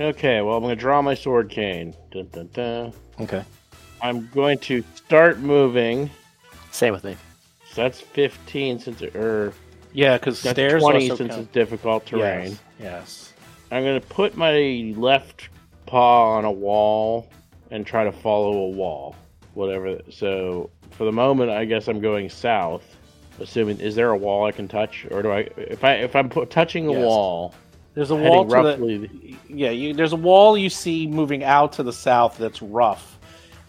Okay, well, I'm going to draw my sword cane. Dun, dun, dun. okay I'm going to start moving. Same with me. So that's 15 since it, or Yeah, because that's stairs 20 also since count. it's difficult terrain. Yes, yes. I'm going to put my left paw on a wall and try to follow a wall. Whatever. So for the moment, I guess I'm going south. Assuming is there a wall I can touch, or do I? If I if I'm pu- touching a Yes. wall, There's a heading wall to the roughly. yeah. You, there's a wall you see moving out to the south that's rough,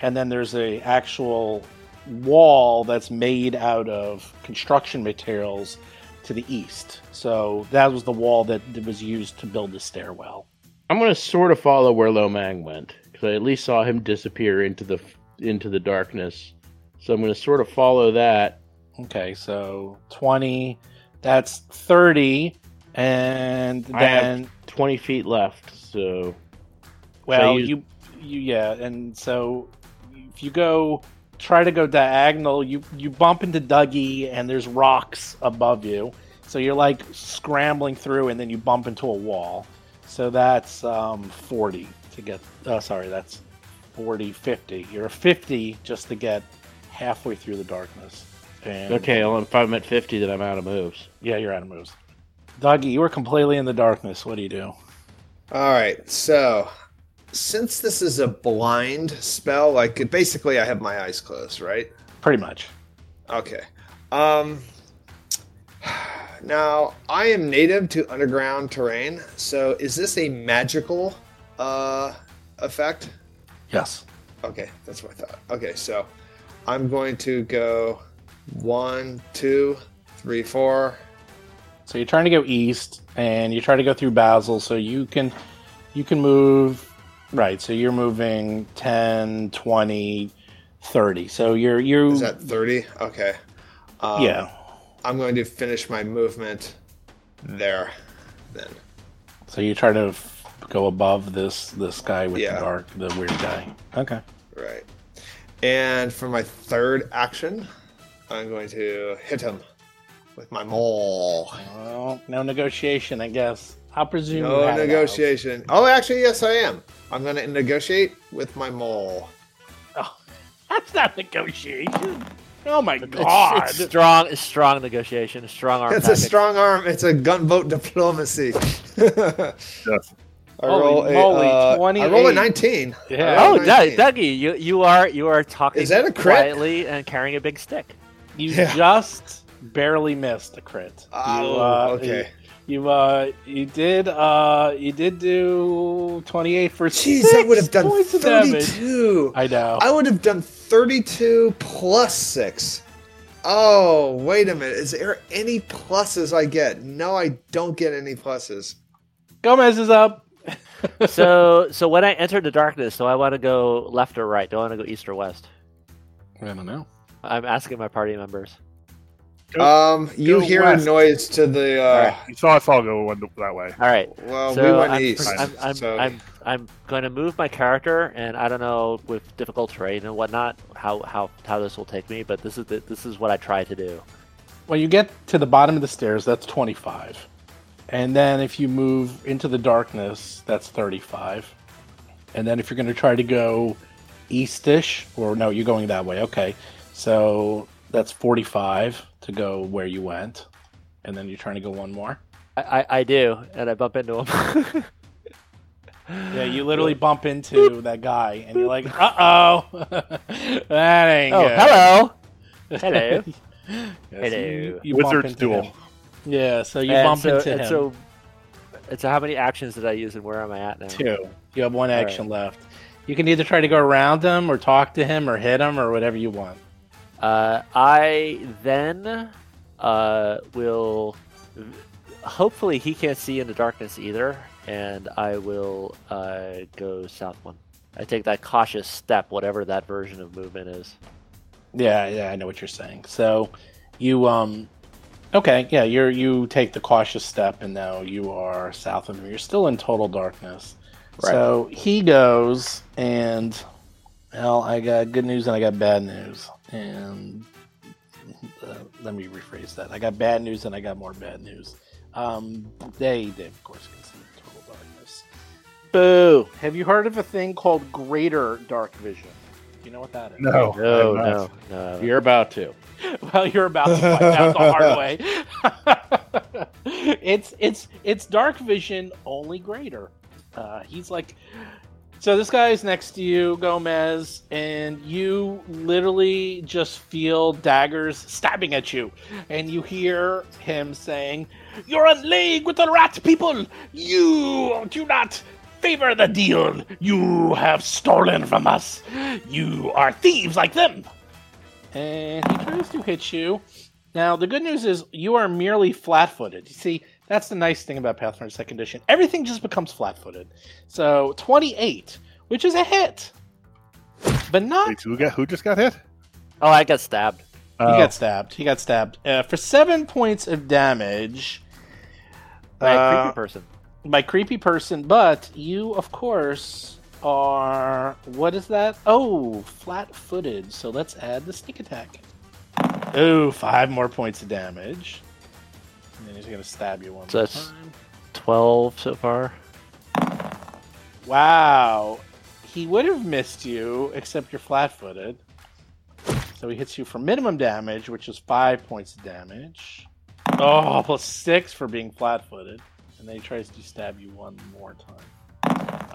and then there's a actual wall that's made out of construction materials to the east. So that was the wall that was used to build the stairwell. I'm gonna sort of follow where Lomang went because I at least saw him disappear into the into the darkness. So I'm gonna sort of follow that. Okay, so 20, that's 30, and then 20 feet left. So well, you- you you yeah, and so if you go try to go diagonal, you you bump into Dougie and there's rocks above you. So you're like scrambling through and then you bump into a wall. So that's um 40 to get oh sorry, that's 40 50. You're 50 just to get halfway through the darkness. And okay, well, if I'm at 50, then I'm out of moves. Yeah, you're out of moves. Dougie, you were completely in the darkness. What do you do? All right, so since this is a blind spell, like basically I have my eyes closed, right? Pretty much. Okay. Um now I am native to underground terrain, so is this a magical uh effect? Yes. Okay, that's what I thought. Okay, so I'm going to go one, two, three, four. So you're trying to go east, and you try to go through Basil, so you can you can move right. So you're moving 10, 20, 30. So you're you Is that 30? Okay. Um, yeah. I'm going to finish my movement there then. So you try to f- go above this this guy with Yeah. the dark, the weird guy. Okay. Right. And for my third action, I'm going to hit him with my maul. Well, no negotiation, I guess. I'll presume. No had out. negotiation. Oh, actually, yes, I am. I'm going to negotiate with my maul. Oh, [LAUGHS] that's not negotiation. Oh my It's- god! It's, strong, it's strong negotiation, strong arm. It's a strong arm. It's a gunboat diplomacy. [LAUGHS] Yes. I Holy roll a, moly, uh, I roll a 19. Yeah. Roll Oh, Doug, 19. Dougie, you you are you are talking Is that a crit? quietly and carrying a big stick. You Yeah. just barely missed a crit. Oh, you, uh, okay. You, you uh you did uh you did do twenty eight for Jeez, six I would have done points of damage. 32. I know. I would have done 32 plus 6. Oh, wait a minute. Is there any pluses I get? No, I don't get any pluses. Gomez is up. [LAUGHS] So so when I enter the darkness, do I want to go left or right? Do I want to go east or west? I don't know. I'm asking my party members. Go- Um, you hear west. a noise to the. Uh, Alright. You saw us all go one that way. All right. Well, so we went I'm, east. I'm, I'm, so I'm, I'm going to move my character, and I don't know with difficult terrain and whatnot how, how, how this will take me, but this is the, this is what I try to do. When you get to the bottom of the stairs, that's twenty five, and then if you move into the darkness, that's thirty five, and then if you're going to try to go eastish, or no, you're going that way. Okay, so that's forty five to go where you went, and then you're trying to go one more. I, I, I do, and I bump into him. Yeah, you [LAUGHS] literally bump into that guy, and you're like, "Uh oh, [LAUGHS] that ain't oh, good." hello. [LAUGHS] Hello. Yeah, so Hello. you- you bump Wizard's duel. him. Yeah, so you and bump so, into him. So, and so, how many actions did I use, and where am I at now? Two. You have one action left. You can either try to go around him, or talk to him, or hit him, or whatever you want. Uh, I then uh, will. Hopefully, he can't see in the darkness either, and I will uh, go south one. I take that cautious step, whatever that version of movement is. Yeah, yeah, I know what you're saying. So, you um, okay, yeah, you're you take the cautious step, and now you are south of him. You're still in total darkness. Right. So he goes, and well, I got good news and I got bad news, and uh, let me rephrase that. I got bad news and I got more bad news. Um, they, they of course can see total darkness. Boo! Have you heard of a thing called Greater Dark Vision? Do you know what that is? No, No, I'm no, no. You're about to. [LAUGHS] Well, you're about to find out the hard [LAUGHS] way. [LAUGHS] it's it's it's dark vision only greater. Uh, he's like So this guy is next to you, Gomez, and you literally just feel daggers stabbing at you. And you hear him saying, You're in league with the rat people! You do not favor the deal you have stolen from us! You are thieves like them! And he tries to hit you. Now, the good news is you are merely flat footed. You see, that's the nice thing about Pathfinder Second Edition. Everything just becomes flat footed. So, 28, which is a hit. But not. Wait, who got who just got hit? Oh, I got stabbed. He Oh, got stabbed. He got stabbed. Uh, for seven points of damage By a uh, creepy person. by creepy person, but you, of course, are. What is that? Oh, flat footed. So let's add the sneak attack. Oh, five more points of damage. And then he's going to stab you one So more that's- time. Twelve so far. Wow. He would have missed you, except you're flat footed. So he hits you for minimum damage, which is five points of damage. Oh, plus six for being flat footed. And then he tries to stab you one more time.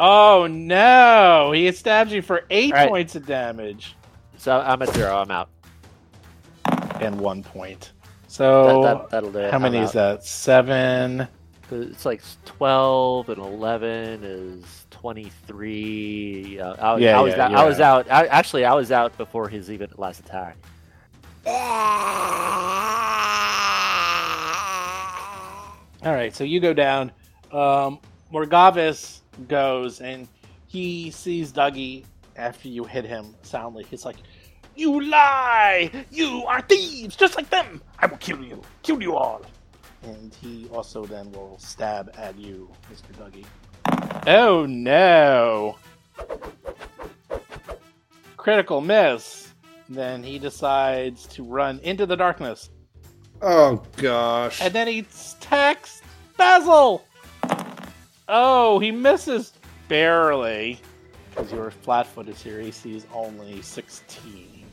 Oh no! He stabs you for eight right. points of damage So I'm at zero. I'm out. and one point. So that, that, that'll do it. how many I'm is out. that? Seven. It's like twelve and eleven is twenty-three. Uh, I, was- Yeah, I was yeah, out, I was out. I, actually, I was out before his even last attack. All right, so you go down. Um, Morgavis goes and he sees Dougie after you hit him soundly. He's like, You lie! You are thieves just like them! I will kill you! Kill you all! And he also then will stab at you, Mr. Dougie. Oh no! Critical miss. Then he decides to run into the darkness. Oh gosh. And then he attacks Basil. Oh, he misses barely. Because you're flat-footed here. AC is only 16.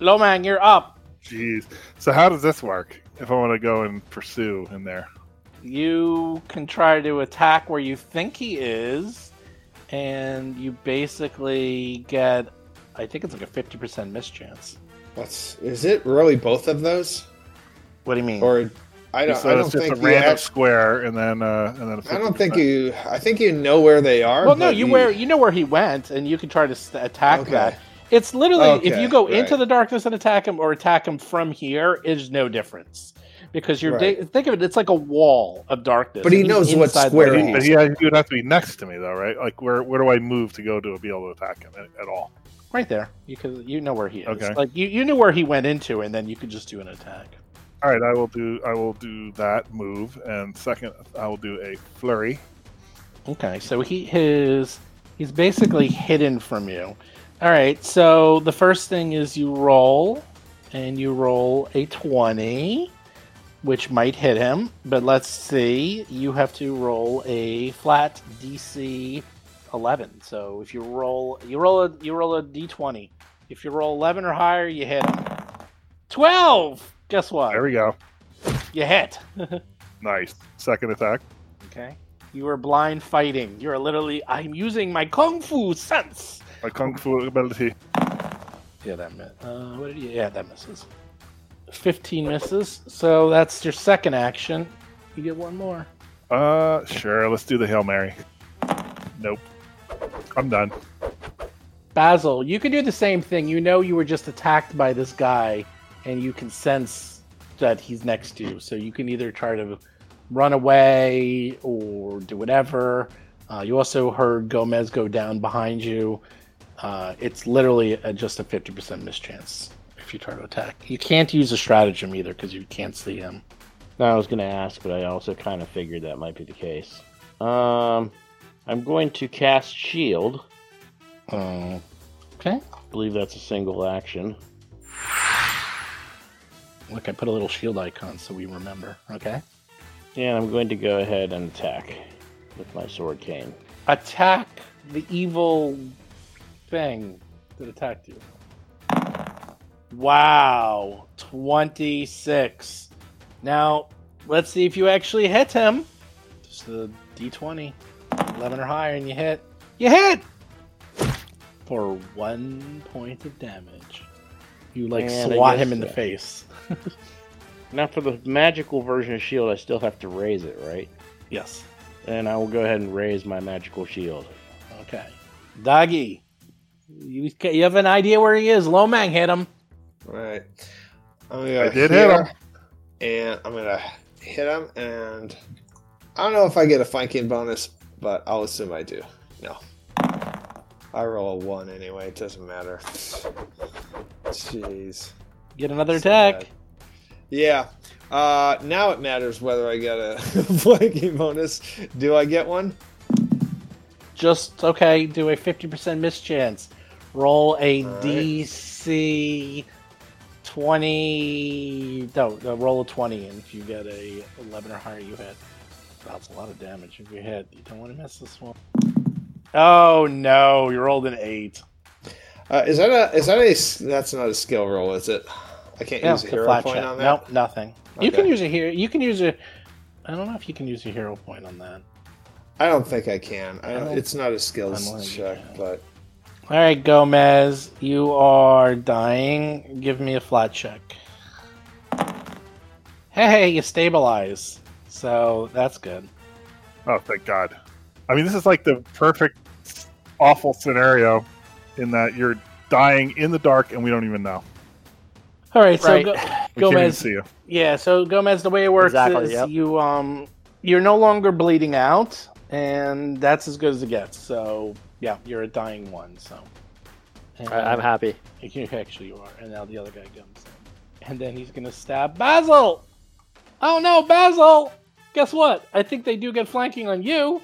Lomang, you're up. jeez. So how does this work? If I want to go and pursue in there, You can try to attack where you think he is, and you basically get, I think it's like a 50% mischance. What's is it really both of those? What do you mean? Or I don't so I don't it's just think a you random act- square, and then uh, and then. a I don't think you I think you know where they are. well, no, but you where you know where he went, and you can try to attack Okay. that. It's literally if you go right. into the darkness and attack him, or attack him from here, is no difference because you're Right. da- think of it. It's like a wall of darkness. But he knows what inside square But he he, but he, he would have to be next to me, though, right? Like, where where do I move to go to be able to attack him at, at all? right there. You could you know where he is. Okay. Like you, you knew where he went into, and then you could just do an attack. All right, I will do I will do that move, and second, I will do a flurry. Okay, so he his he's basically hidden from you. All right, so the first thing is you roll, and you roll a twenty, which might hit him. But let's see, you have to roll a flat DC eleven. So if you roll, you roll a you roll a D twenty. If you roll eleven or higher, you hit him. Twelve. Guess what? There we go. You hit. [LAUGHS] Nice. Second attack. Okay. You are blind fighting. You're literally. I'm using my kung fu sense. My kung fu ability. Yeah, that miss. Uh, what did you? Yeah, that misses. Fifteen misses. So that's your second action. You get one more. Uh, sure. Let's do the hail mary. Nope. I'm done. Basil, you can do the same thing. You know you were just attacked by this guy, and you can sense that he's next to you. So you can either try to run away or do whatever. Uh, you also heard Gomez go down behind you. Uh, it's literally a, just a 50% mischance if you try to attack. You can't use a stratagem either because you can't see him. No, I was going to ask, but I also kind of figured that might be the case. Um, I'm going to cast Shield. Okay. I believe that's a single action. Look, I put a little shield icon so we remember. Okay. And I'm going to go ahead and attack with my sword cane. attack the evil thing that attacked you. Wow, 26. Now, let's see if you actually hit him. Just the d20. 11 or higher, and you hit. You hit! for one point of damage. You like And swat guess him in the so. face. [LAUGHS] Now for the magical version of shield, I still have to raise it, right? Yes. And I will go ahead and raise my magical shield. Okay. Dougie, you, you have an idea where he is. Lomang hit him. Right. I'm gonna I did hit him. And I'm gonna hit him, and I don't know if I get a flanking bonus, but I'll assume I do. No. I roll a one anyway. It doesn't matter. Jeez. Get another So attack. bad. Yeah. Uh, now it matters whether I get a [LAUGHS] flanking bonus. Do I get one? Just okay. Do a fifty percent miss chance. Roll a right. DC twenty. No, no, roll a twenty, and if you get a eleven or higher, you hit. That's a lot of damage if you hit. You don't want to miss this one. Oh no! You rolled an eight. Uh, is that a? Is that a? s- That's not a skill roll, is it? I can't Yeah, use a it's a hero flat point check. on that. Nope, nothing. You can use a hero. You can use a. I don't know if you can use a hero point on that. I don't think I can. I I don't, don't- it's not a skills check, but All right, Gomez, you are dying. Give me a flat check. Hey, you stabilize. So that's good. Oh, thank God. I mean, this is like the perfect awful scenario in that you're dying in the dark and we don't even know. All right, so Right. Go- We can't even Gomez, see you. yeah. So Gomez, the way it works Exactly, is yep. you um you're no longer bleeding out, and that's as good as it gets. So yeah, you're a dying one. So and, I, I'm happy. [LAUGHS] You actually you are, and now the other guy comes in, and then he's gonna stab Basil. Oh no, Basil! Guess what? I think they do get flanking on you.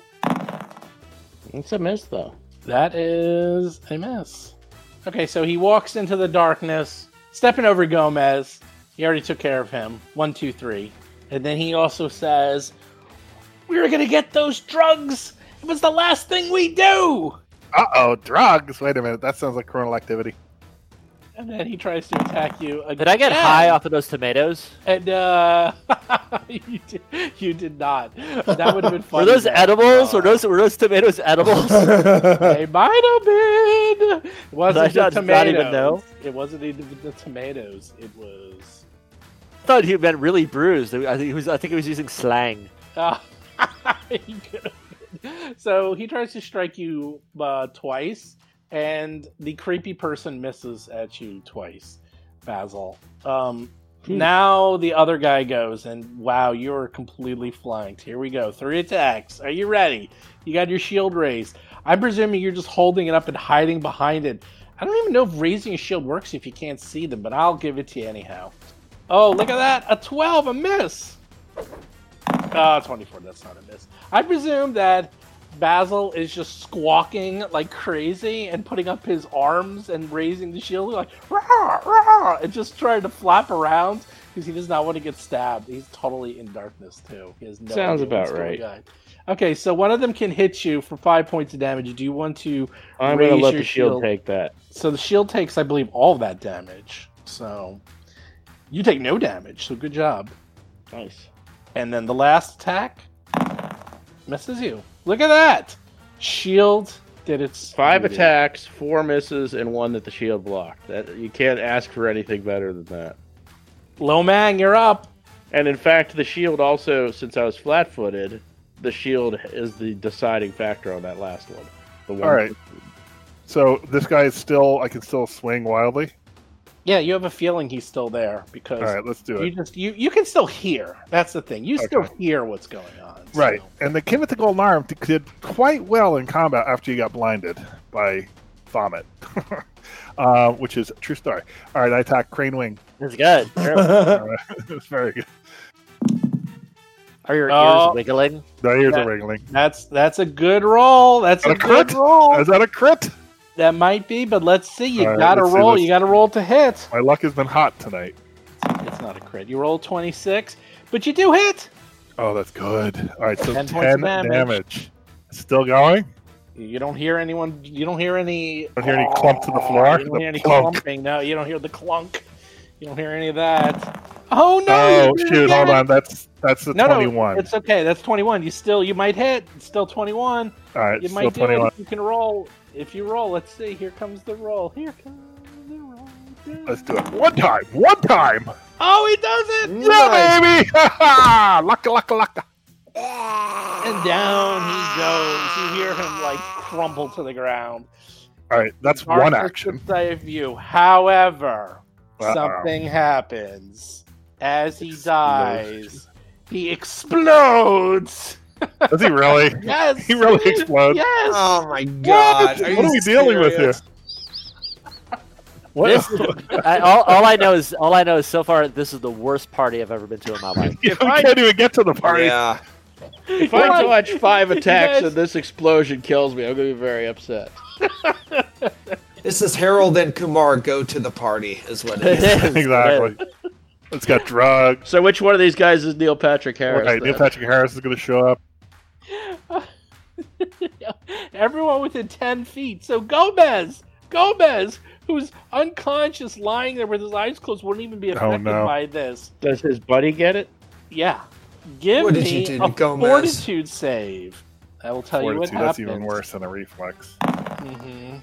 It's a miss though. That is a miss. Okay, so he walks into the darkness, stepping over Gomez. He already took care of him. One, two, three. And then he also says, We were gonna get those drugs! It was the last thing we do! Uh oh, drugs. Wait a minute. That sounds like criminal activity. And then he tries to attack you again. Did I get high off of those tomatoes? And uh, [LAUGHS] you, did, you did not. That would have been [LAUGHS] fun. Were those edibles? Were those were those tomatoes edibles? [LAUGHS] They might have been. It wasn't I the not- not tomatoes. even know? It wasn't even the tomatoes. It was. I thought he meant really bruised. I think he was. I think he was using slang. Uh, he could have been. so he tries to strike you uh, twice, and the creepy person misses at you twice, Basil. Um, Now the other guy goes, and wow, you're completely flanked. Here we go. Three attacks. Are you ready? You got your shield raised. I'm presuming you're just holding it up and hiding behind it. I don't even know if raising a shield works if you can't see them, but I'll give it to you anyhow. Oh, look at that. A 12, a miss. Ah, 24, that's not a miss. I presume that Basil is just squawking like crazy and putting up his arms and raising the shield like rah, rah, and just trying to flap around because he does not want to get stabbed. He's totally in darkness too. He has no Sounds about right. Okay, so one of them can hit you for five points of damage. Do you want to? I'm gonna let your the shield, shield? take that. So the shield takes, I believe, all of that damage. So you take no damage. So good job. Nice. And then the last attack misses you. Look at that! Shield did its Five duty. attacks, four misses, and one that the shield blocked. That you can't ask for anything better than that. Lomang, you're up. And in fact, the shield also, since I was flat-footed, the shield is the deciding factor on that last one. The one All right. So this guy is still. I can still swing wildly. Yeah, you have a feeling he's still there because All right, let's do it. you it. just you you can still hear. That's the thing. You still hear what's going on. So- Right, and the kid with the golden arm did quite well in combat after you got blinded by vomit, [LAUGHS] uh, which is a true story. All right, I attack Crane Wing. It's good. [LAUGHS] Sure. All right, it's [LAUGHS] very good. Are your Oh. ears wiggling? The ears That- are wriggling. That's that's a good roll. That's a, A good crit? roll. Is that a crit? That might be, but let's see. You All right, gotta roll. You gotta roll to hit. My luck has been hot tonight. It's not a crit. You roll twenty six, but you do hit. Oh, that's good. All right, so 10 ten, damage. damage. Still going? You don't hear anyone. You don't hear any. Don't hear any clump to the oh, floor? You don't The hear any clunk. clumping. No, you don't hear the clunk. You don't hear any of that. Oh no! oh shoot! it Hold again. on. That's that's the No, no, twenty-one. it's okay. That's twenty-one. You still, you might hit. It's still twenty-one. All right, You still might do twenty-one. it. You can roll. If you roll, let's see. Here comes the roll. Here comes the roll. Let's do it one time. One time. Oh, he does it! Nice. Yeah, baby. [LAUGHS] Lucka, lucka, lucka. And down he goes. You hear him like crumble to the ground. All right, that's one action. save you. However, Uh-oh. something happens as he dies. He explodes. Does he really? [LAUGHS] Yes. He really explodes. Yes. Oh my god! What you are we dealing with here? Serious? What? This, I, all, all I know is all I know is so far this is the worst party I've ever been to in my life. you If I- can't even get to the party. Yeah. If I What? dodge five attacks guys- and this explosion kills me, I'm gonna be very upset. [LAUGHS] This is Harold and Kumar go to the party, is what it [LAUGHS] It is. is, it Exactly. It's got drugs. So which one of these guys is Neil Patrick Harris? Okay, Neil? Patrick Harris is going to show up. [LAUGHS] Everyone within 10 feet. So Gomez, Gomez, who's unconscious, lying there with his eyes closed, wouldn't even be Oh, affected no. by this. Does his buddy get it? Yeah. Give What did me you do to a Gomez? fortitude save. I will tell you what Fortitude, that's even worse than a reflex. Mm-hmm.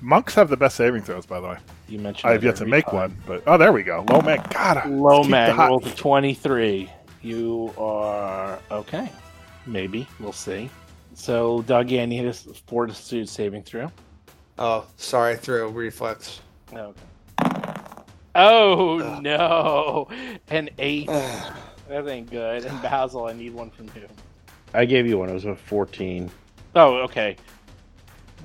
Monks have the best saving throws, by the way. You mentioned I've yet to make time. one, but oh, there we go. Lomang, God, Low keep the man hot- rolled a 23. You are okay. Maybe. We'll see. So, Dougie, I need a fortitude saving throw. Oh, sorry, I threw a reflex. Okay. Oh, no. An 8. that ain't good. And Basil, I need one from you. I gave you one. It was a 14. Oh, okay.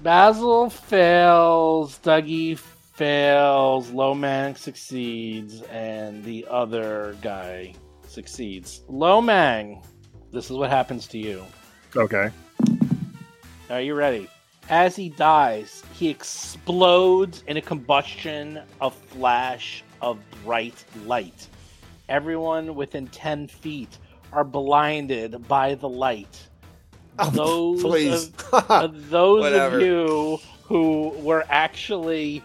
Basil fails, Dougie fails, Lomang succeeds, and the other guy succeeds. Lomang, this is what happens to you. Okay. Are you ready? As he dies, he explodes in a combustion, a flash of bright light. Everyone within 10 feet are blinded by the light. Oh, [LAUGHS] Those please. [LAUGHS] Uh, those of you who were actually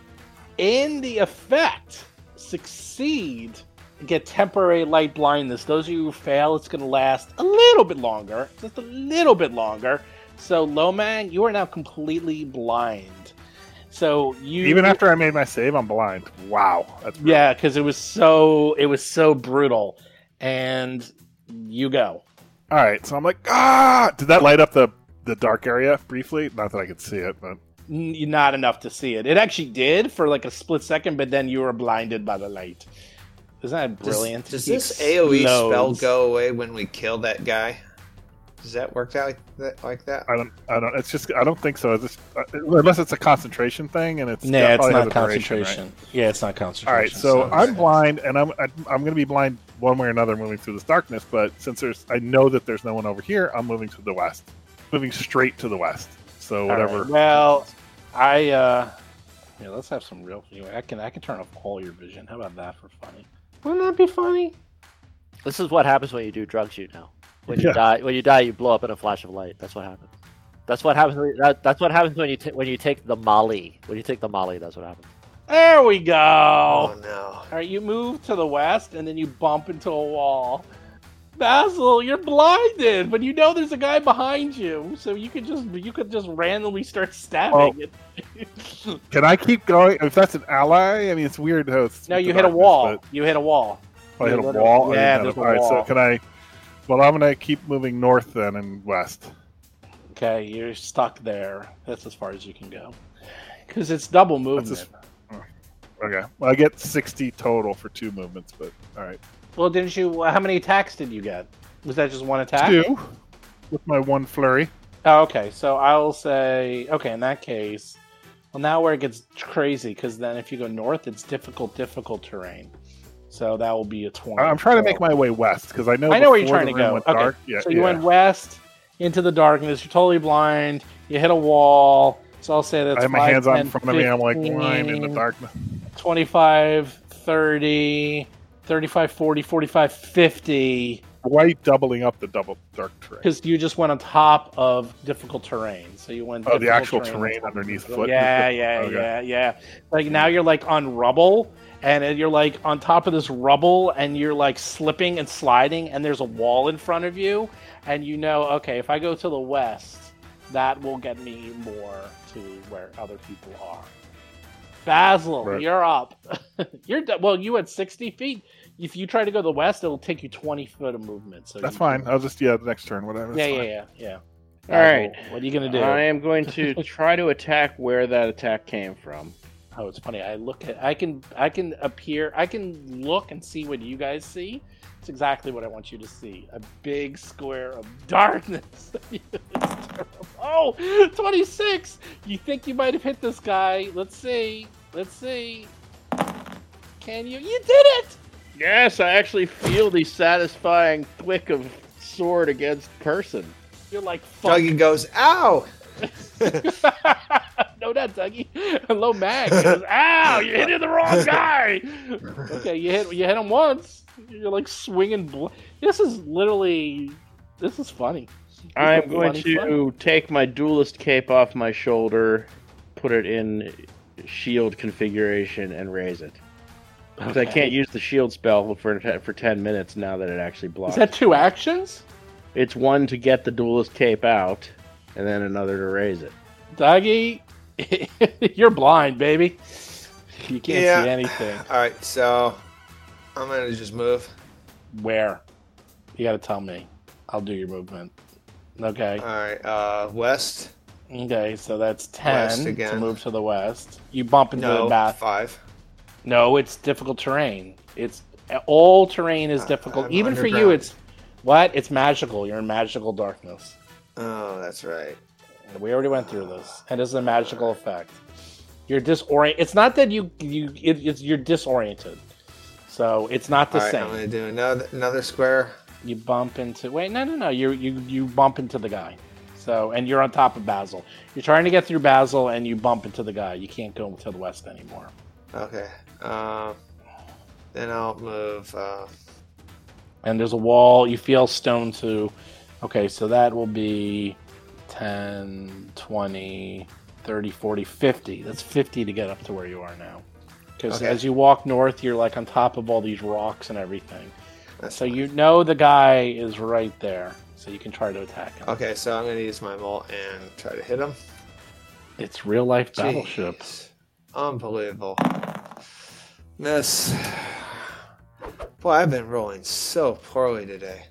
in the effect succeed get temporary light blindness. Those of you who fail, it's going to last a little bit longer, just a little bit longer. So Lomang, you are now completely blind. So you Even after I made my save, I'm blind. Wow. That's brutal. yeah, because it was so it was so brutal, and you go. All right. So I'm like, ah! Did that light up the the dark area briefly? Not that I could see it, but N- not enough to see it. It actually did for like a split second, but then you were blinded by the light. Isn't that brilliant? Does, He this AOE spell go away when we kill that guy? Does that work out like that? Like that? I don't. I don't. It's just. I don't think so. It's just, uh, unless it's a concentration thing, and it's. Nah, it it's not has a duration, right? concentration. Yeah, it's not concentration. All right, so I'm blind, and I'm I'm going to be blind one way or another moving through this darkness. But since there's, I know that there's no one over here. I'm moving to the west, moving straight to the west. So All right, whatever. Well, I uh, yeah, let's have some real. I can I can turn off all your vision. How about that for funny? Wouldn't that be funny? This is what happens when you do drugs. You know, when you Yeah. die, when you die, you blow up in a flash of light. That's what happens. That's what happens. When, that, that's what happens when you ta- when you take the Molly. When you take the Molly, that's what happens. There we go. Oh, no. All right, you move to the west, and then you bump into a wall. Basil, you're blinded, but you know there's a guy behind you, so you could just you could just randomly start stabbing oh. it. [LAUGHS] Can I keep going? If that's an ally, I mean, it's weird how it's. no, you hit a darkness, wall. but- You hit a wall. Oh, I hit a wall. I Yeah, didn't there's a that. All right, wall. so can I? Well, I'm going to keep moving north then and west. Okay, you're stuck there. That's as far as you can go, because it's double movement. Okay. Well, I get 60 total for two movements, but all right. Well, didn't you? How many attacks did you get? Was that just one attack? Two with my one flurry. Oh, okay. So I'll say, okay, in that case, well, now where it gets crazy, because then if you go north, it's difficult, difficult terrain. So that will be a 20. I'm trying to make my way west because I know. I know where you're trying to go. Okay. dark- Yeah, so you yeah. went west into the darkness. You're totally blind. You hit a wall. So I'll say that's I have my hands on 10, in front of me. I'm like 15, blind in the darkness. 25, 30, 35, 40, 45, 50. Why you doubling up the double dark terrain? Because you just went on top of difficult terrain. So you went. Oh, the actual terrain of underneath foot? Yeah, [LAUGHS] yeah, Okay. yeah, yeah. Like now you're like on rubble, and you're like on top of this rubble, and you're like slipping and sliding, and there's a wall in front of you, and you know, okay, if I go to the west, That will get me more to where other people are. Basil, Right. you're up. [LAUGHS] you're d- well. You had sixty feet. If you try to go to the west, it'll take you twenty foot of movement. So That's you- fine. I'll just yeah, the next turn, whatever. Yeah, that's yeah, fine. yeah, yeah. All right. Basil, What are you gonna do? I am going to [LAUGHS] try to attack where that attack came from. Oh, it's funny. I look at. I can. I can appear. I can look and see what you guys see. It's exactly what I want you to see. A big square of [LAUGHS] darkness. It's [LAUGHS] oh, 26! You think you might have hit this guy? Let's see. Let's see. Can you? You did it! Yes, I actually feel the satisfying thwick of sword against person. You're like fuck. Dougie goes, ow! [LAUGHS] no, not Dougie. [LAUGHS] Hello, Mag. Goes, Ow! You hit the wrong guy. okay, you hit you hit him once. You're like swinging. Bl- this is literally. This is funny. This I'm going to fun. take my duelist cape off my shoulder, put it in shield configuration, and raise it. Because I can't use the shield spell for for ten minutes now that it actually blocks. Is that two actions? It's one to get the duelist cape out, and then another to raise it. Dougie, [LAUGHS] you're blind, baby. You can't Yeah. see anything. Alright, so I'm gonna just move. Where? You got to tell me. I'll do your movement. Okay. Alright, uh, west. Okay, so that's West 10 to move to the west. You bump into No, the bath. five. No, it's difficult terrain. It's all terrain is difficult. I'm Even for you, it's what? It's magical. You're in magical darkness. Oh, that's right. We already went through this, and it's a magical effect. You're disorient. It's not that you you it, it's you're disoriented. So it's not the Alright, same. I'm gonna do another another square. You bump into wait no no no you you you bump into the guy. So and you're on top of Basil. You're trying to get through Basil, and you bump into the guy. You can't go to the west anymore. Okay. Um, then I'll move. Uh, and there's a wall you feel stone to okay so that will be 10 20 30 40 50 that's 50 to get up to where you are now because Okay. as you walk north you're like on top of all these rocks and everything that's so fine. you know the guy is right there so you can try to attack him Okay, so I'm gonna use my maul and try to hit him. it's real life battleship Jeez. Unbelievable. Miss. [SIGHS] Boy, I've been rolling so poorly today.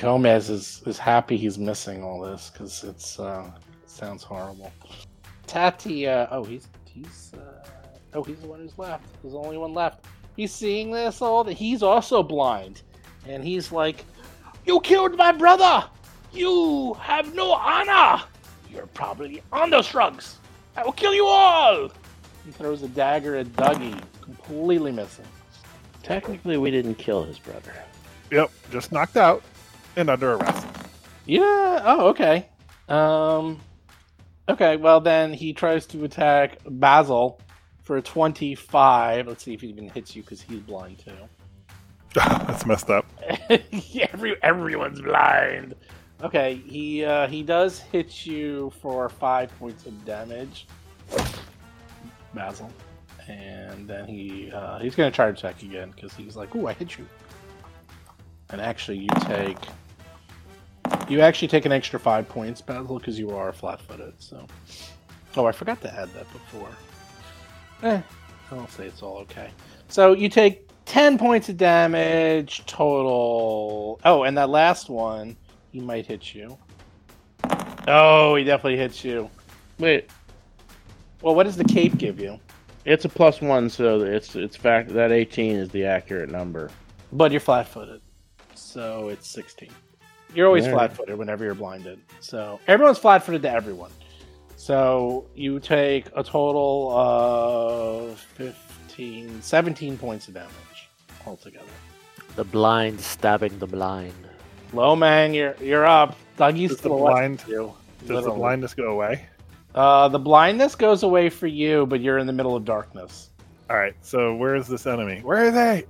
Gomez is, is happy he's missing all this because it's uh it sounds horrible. Tati uh oh he's he's uh oh he's the one who's left. There's the only one left. He's seeing this all that he's also blind. And he's like you killed my brother! You have no honor! You're probably on those drugs! I will kill you all! He throws a dagger at dougie completely missing. Technically, we didn't kill his brother. Yep, just knocked out and under arrest. Yeah. Oh, okay. Um. Okay. Well, then he tries to attack Basil for twenty-five. Let's see if he even hits you because he's blind too. [LAUGHS] [LAUGHS] That's messed up. Every everyone's blind. Okay. He uh, he does hit you for five points of damage, Basil, and then he uh, he's gonna try to attack again because he's like, "Ooh, I hit you." And actually, you take you actually take an extra five points, Basil, because you are flat-footed. So, oh, I forgot to add that before. Eh, I'll say it's all okay. So you take ten points of damage total. Oh, and that last one, he might hit you. Oh, he definitely hits you. Wait, Well, what does the cape give you? it's a plus one, so it's it's fact that 18 is the accurate number. But you're flat-footed, so it's sixteen. You're always Yeah. flat-footed whenever you're blinded. So everyone's flat-footed to everyone. So you take a total of 15, 17 points of damage altogether. The blind stabbing the blind. Lomang, you're you're up. Dougie's Does to the the blind of you. does the blindness go away? Uh, the blindness goes away for you, but you're in the middle of darkness. All right. So where is this enemy? Where are they?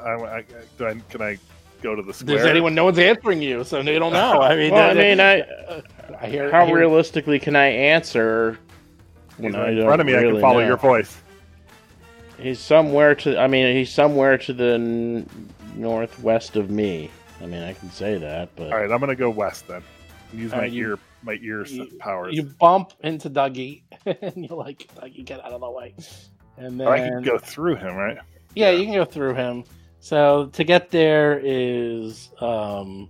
I, I, do I, can I go to the square? Does anyone? No one's answering you, so they don't know. I mean, Well, I mean, I I hear. how I hear- realistically can I answer He's when I in front of me. I can follow know? your voice. He's somewhere to. I mean, he's somewhere to the n- northwest of me. I mean, I can say that, but All right. I'm gonna go west then. Use All my right, you- ear my ears You- powers. You bump into Dougie, [LAUGHS] and you're like, Dougie, get out of the way. And then But I can go through him, right? Yeah, you can go through him. So to get there is um,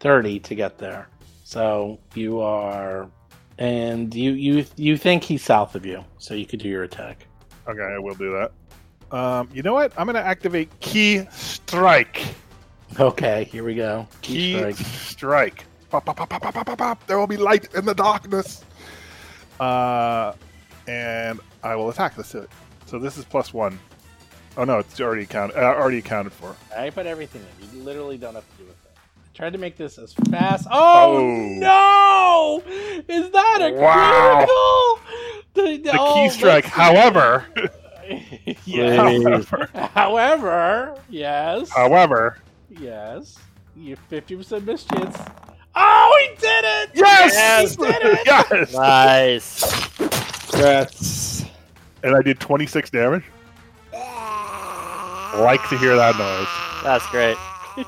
thirty to get there. So you are, and you you you think he's south of you, so you could do your attack. Okay, I will do that. Um, you know what? I'm going to activate Ki Strike. Okay, here we go. Ki strike. Strike. Pop, pop, pop, pop, pop, pop, pop, pop. There will be light in the darkness. Uh, and I will attack this. So this is plus one. Oh no, it's already counted. Uh, already accounted for. I put everything in. You literally don't have to do with it. I tried to make this as fast. Oh, no! Is that a Wow. critical? The, The oh, ki strike, however, [LAUGHS] yeah. however, However, yes, however, yes, you fifty percent miss chance. Oh, he did it! yes, he did it! [LAUGHS] yes, Nice. Congrats. and I did 26 damage. Like to hear that noise. That's great.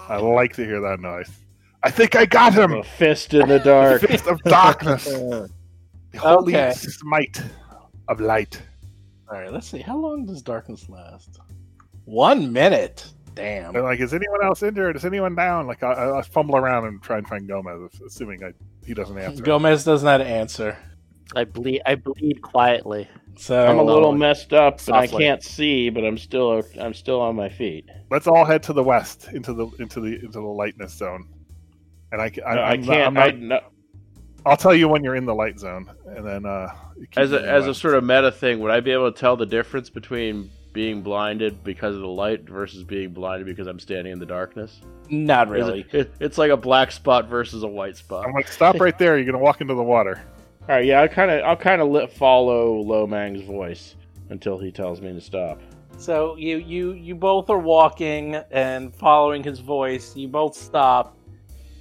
I like to hear that noise. I think I got him. A fist in the dark. [LAUGHS] Fist of darkness. [LAUGHS] Uh, the holy Okay. smite of light. All right, let's see. How long does darkness last? One minute. Damn. They're like, is anyone else injured? Is anyone down? Like, I, I fumble around and try and find Gomez, assuming I, he doesn't answer. Gomez does not answer. I bleed. I bleed quietly. So I'm a little messed up, and I can't see, but I'm still I'm still on my feet. Let's all head to the west, into the into the into the lightness zone. And I, I, I, I I'm not- can't. I'm I, not- no, I'll tell you when you're in the light zone, and then uh, as a as a sort of meta thing, would I be able to tell the difference between being blinded because of the light versus being blinded because I'm standing in the darkness? not really. It, [LAUGHS] it, it's like a black spot versus a white spot. I'm like, stop right there. You're gonna walk into the water. All right, yeah, I'll kind of I'll kind of let follow Lomang's voice until he tells me to stop. So you you you both are walking and following his voice. You both stop.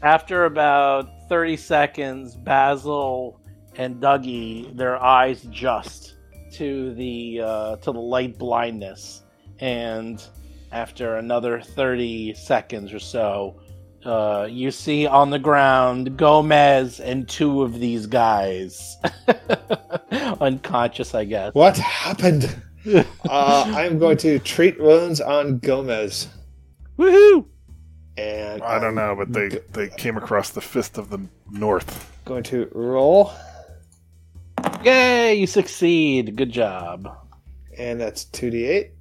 After about thirty seconds, Basil and Dougie, their eyes adjust to the uh, to the light blindness, and after another thirty seconds or so, uh, you see on the ground Gomez and two of these guys, [LAUGHS] unconscious, I guess. What happened? uh, I'm going to treat wounds on Gomez. Woohoo! And I don't I'm know, but they they came across the fist of the north. going to roll, Yay, you succeed. Good job. and that's 2d8.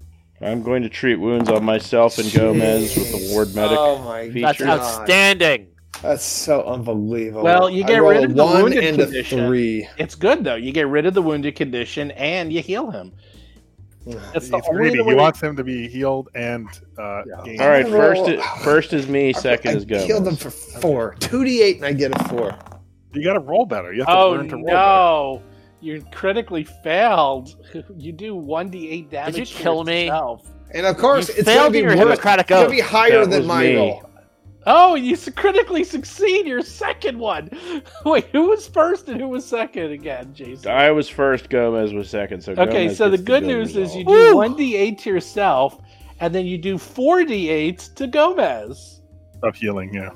I'm going to treat wounds on myself and Gomez with the ward medic. Oh my feature. That's outstanding. That's so unbelievable. Well, you get rolled rid of the one wounded and a condition. three. It's good though. You get rid of the wounded condition and you heal him. That's the only greedy. the He wants him to be healed and uh, Yeah. All right, first is, first is me, second I is Gomez. killed him for four. 2d8 and I get a four. You got to roll better. You have to Oh learn to roll better. No! You critically failed. [LAUGHS] You do one d eight damage. you to kill me? And of course, You it's going to be your worse. Hippocratic It's going to be higher That than was my me. roll. Oh, you critically succeed your second one. [LAUGHS] Wait, who was first and who was second again, Jason? I was first, Gomez was second. So Okay, Gomez so the good good news is you do one d eight to yourself, and then you do four d eights to Gomez. Of healing, yeah.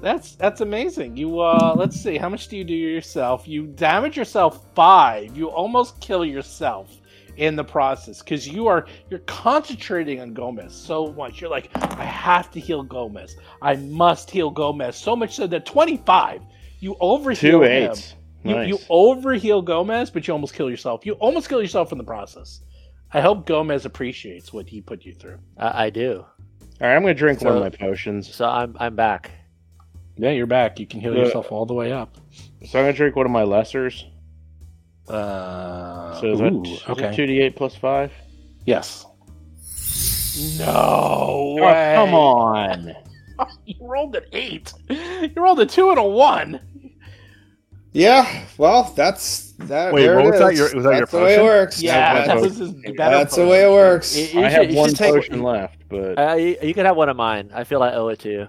That's that's amazing. You uh let's see, how much do you do yourself? You damage yourself five. You almost kill yourself in the process because you are you're concentrating on Gomez so much. You're like, I have to heal Gomez. I must heal Gomez. So much so that 25, you overheal two him. eights. You, Nice. you overheal Gomez, but you almost kill yourself. You almost kill yourself in the process. I hope Gomez appreciates what he put you through. I, I do. All right, I'm going to drink one of my potions. So I'm I'm back. Yeah, you're back. You can heal Uh, yourself all the way up. So I'm going to drink one of my lessers. Uh, So is that, ooh, is okay. 2d8 plus 5? Yes. No Oh, way. come on. [LAUGHS] You rolled an eight. You rolled a two and a one. Yeah, well, that's that. Wait, what was that? is. Your- was that your that's the way it works. Yeah, that's that was his better That's the way it works. You, you I should, have one should take. potion left, but Uh, you, you can have one of mine. I feel I owe it to you.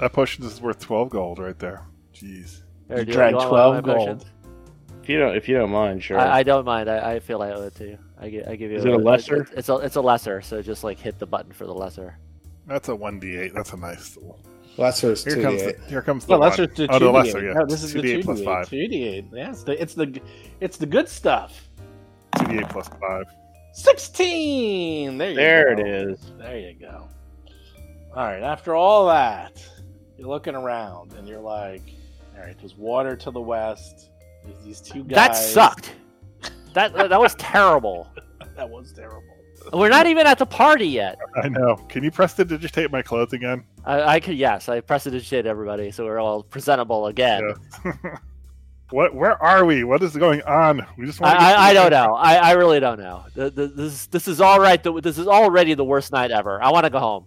That potion is worth 12 gold right there. Jeez. Here, You do drank want one of 12 my potions? gold. if you don't if you don't mind, sure. I, I don't mind. I, I feel I owe it to you. I give, I give you. Is it a lesser? It's a it's a lesser. So just like hit the button for the lesser. That's a 1d8. That's a nice little. Lesser is Here two comes d the, eight. here comes the Well, one. that's just the oh, the 2d8. lesser, yeah. No, this is the 2d8 2d8 plus five. 2d8. Yes, the, it's the it's the good stuff. 2d8 plus five. Sixteen. There you There go. it is. There you go. All right. After all that, you're looking around and you're like, all right, there's water to the west. There's these two guys. That sucked. That that was terrible. [LAUGHS] That was terrible. We're not even at the party yet. I know. Can you prestidigitate my clothes again? I, I could yes, I prestidigitate everybody, so we're all presentable again. Yeah. [LAUGHS] what? Where are we? What is going on? We just want. to I, I, I don't know. I, I really don't know. The, the, this this is all right. The, this is already the worst night ever. I want to go home.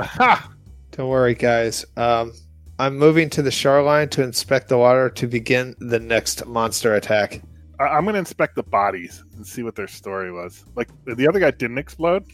[LAUGHS] Ha! Don't worry, guys. Um, I'm moving to the shoreline to inspect the water to begin the next monster attack. I- I'm going to inspect the bodies and see what their story was. Like the other guy didn't explode.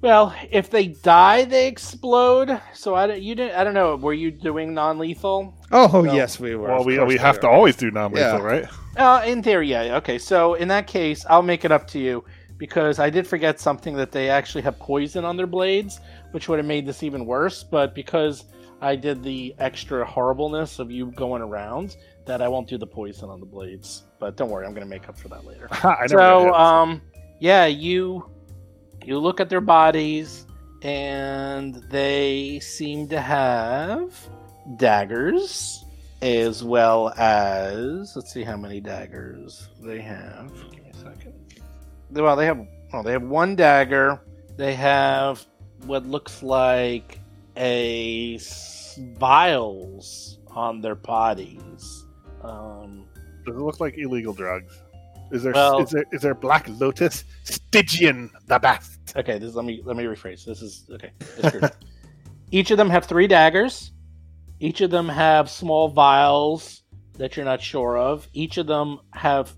Well, if they die, they explode. So I don't. You didn't. I don't know. Were you doing non-lethal? Oh, No. yes, we were. Well, we we we have are. to always do non-lethal, Yeah. right? Uh, in theory, yeah. Okay, so in that case, I'll make it up to you because I did forget something that they actually have poison on their blades, which would have made this even worse. But because I did the extra horribleness of you going around, that I won't do the poison on the blades. But don't worry, I'm going to make up for that later. [LAUGHS] I so, um, yeah, you you look at their bodies, and they seem to have daggers as well as let's see how many daggers they have. Give me a second. Well, they have well, they have one dagger. They have what looks like a vials on their bodies. Um, Does it look like illegal drugs? Is there Well- is there is there Black Lotus Stygian the best? Okay, this let me let me rephrase. This is okay. [LAUGHS] Each of them have three daggers. Each of them have small vials that you're not sure of. Each of them have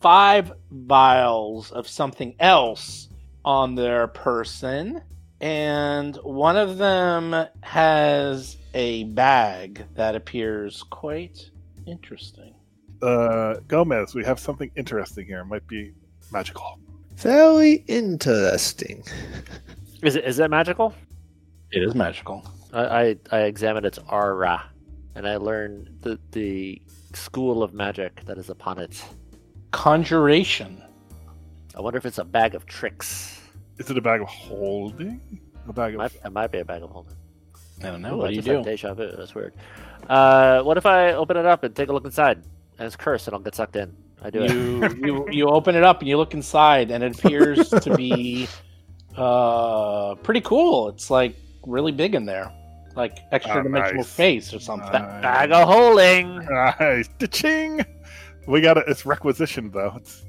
five vials of something else on their person. And one of them has a bag that appears quite interesting. Uh, Gomez, we have something interesting here. It might be magical. Very interesting. [LAUGHS] Is it is it magical? It is magical. I I, I examine its aura, and I learn the the school of magic that is upon it. Conjuration. I wonder if it's a bag of tricks. Is it a bag of holding? A bag of might, it might be a bag of holding. I don't know. Ooh, what I do you just had do? Deja vu. That's weird. Uh, what if I open it up and take a look inside? And it's cursed, and I'll get sucked in. I do it. you, [LAUGHS] you you open it up and you look inside and it appears to be [LAUGHS] uh pretty cool it's like really big in there like extra Oh, dimensional nice. space or something Nice. Bag of holding. Nice. Ching. We got it. It's requisitioned though. It's,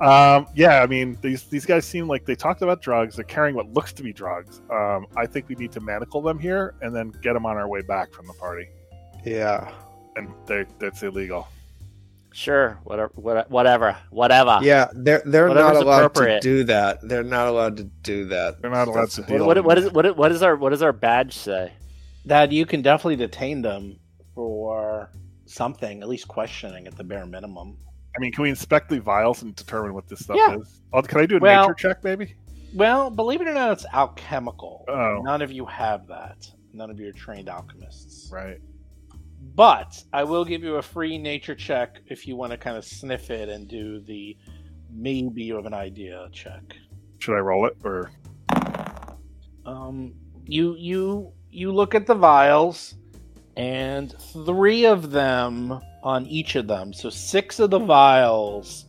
um, yeah, I mean these these guys seem like they talked about drugs. They're carrying what looks to be drugs. Um, I think we need to manacle them here and then get them on our way back from the party. Yeah. And they, that's illegal. Sure, whatever, whatever, whatever. Yeah, they're they're not allowed to do that. They're not allowed to do that. They're not allowed to That's- deal. What, what, what in- is what, what is our what does our badge say? that you can definitely detain them for something at least questioning at the bare minimum I mean, can we inspect the vials and determine what this stuff Yeah. is? Oh, can I do a Well- nature check, maybe? well believe it or not it's alchemical Oh. none of you have that none of you are trained alchemists Right. but i will give you a free nature check if you want to kind of sniff it and do the maybe you have an idea check Should I roll it or? um, you you you look at the vials, and three of them on each of them. So six of the vials,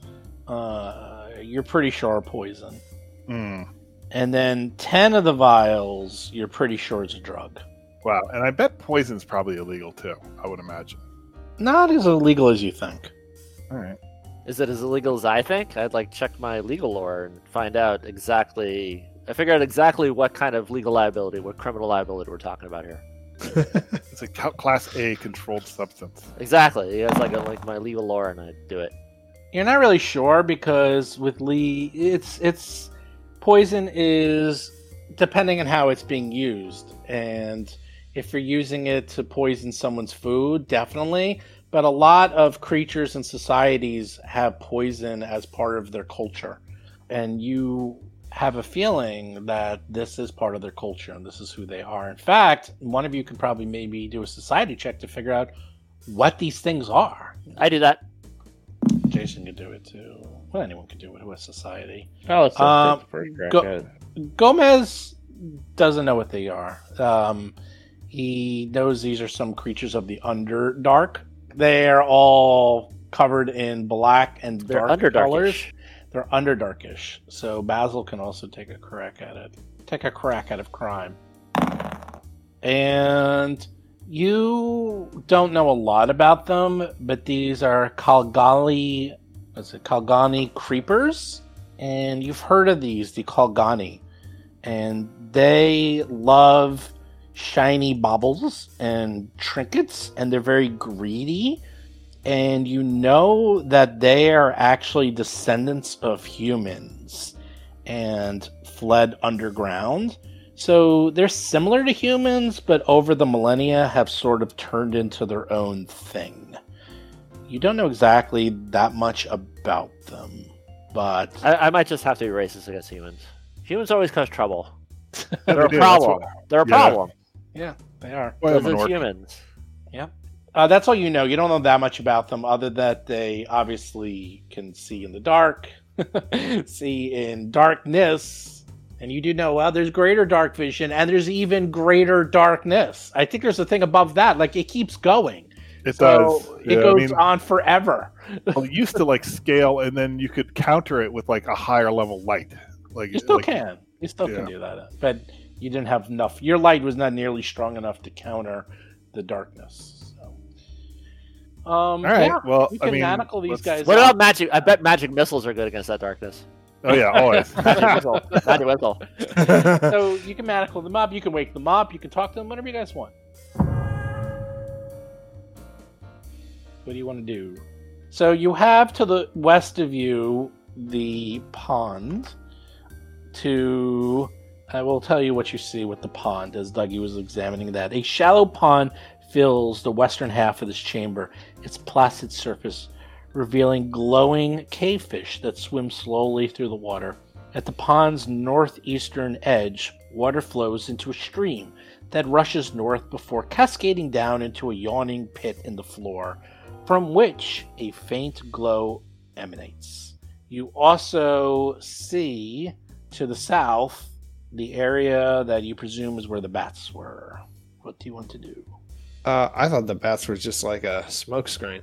uh, you're pretty sure are poison, Hmm. and then ten of the vials, you're pretty sure is a drug. Wow. And I bet poison's probably illegal too. I would imagine. Not as illegal as you think. All right. Is it as illegal as I think? I'd like check my legal lore and find out exactly. I figure out exactly what kind of legal liability, what criminal liability we're talking about here. [LAUGHS] It's a class A controlled substance. Exactly. It's like a, like my legal lore, and I do it. You're not really sure because with Lee, it's it's poison is depending on how it's being used, and if you're using it to poison someone's food, definitely. But a lot of creatures and societies have poison as part of their culture, and you have a feeling that this is part of their culture and this is who they are. In fact, one of you could probably maybe do a society check to figure out what these things are. I do that. Jason could do it too. Well, anyone could do it with society. Oh, let's Um, take the first crack go- Gomez doesn't know what they are. Um, he knows these are some creatures of the Underdark. They are all covered in black and They're dark colors. They're underdarkish. So Basil can also take a crack at it. Take a crack at of crime. And you don't know a lot about them, but these are Kalgali, what's it, Caligni creepers, and you've heard of these, the Caligni, and they love shiny baubles and trinkets, and they're very greedy. And you know that they are actually descendants of humans and fled underground. So they're similar to humans, but over the millennia have sort of turned into their own thing. You don't know exactly that much about them, but I, I might just have to be racist against humans. Humans always cause trouble. [LAUGHS] They They're a do, problem. what- They're a Yeah. problem. yeah, they are. why I'm Because an it's orc. humans. Uh, that's all you know. You don't know that much about them, other that they obviously can see in the dark, [LAUGHS] see in darkness, and you do know well. There's greater dark vision, and there's even greater darkness. I think there's a thing above that. Like it keeps going. It So does. It Yeah, I goes mean, on forever. well, it used to like scale, and then you could counter it with like a higher level light. Like You still like, can. You still can do that, but you didn't have enough. Your light was not nearly strong enough to counter the darkness. So. Um, All right. yeah, well, you I can mean, manacle these guys. What up. about magic? I bet magic missiles are good against that darkness. Oh yeah, [LAUGHS] always. Magic missile. Magic missile. [LAUGHS] so you can manacle them up, you can wake them up, you can talk to them, whatever you guys want. What do you want to do? So you have to the west of you the pond. To I will tell you what you see with the pond as Dougie was examining that. A shallow pond fills the western half of this chamber, its placid surface revealing glowing cavefish that swim slowly through the water. At the pond's northeastern edge, water flows into a stream that rushes north before cascading down into a yawning pit in the floor, from which a faint glow emanates. You also see to the south the area that you presume is where the bats were. What do you want to do? Uh, I thought the bats were just like a smoke screen.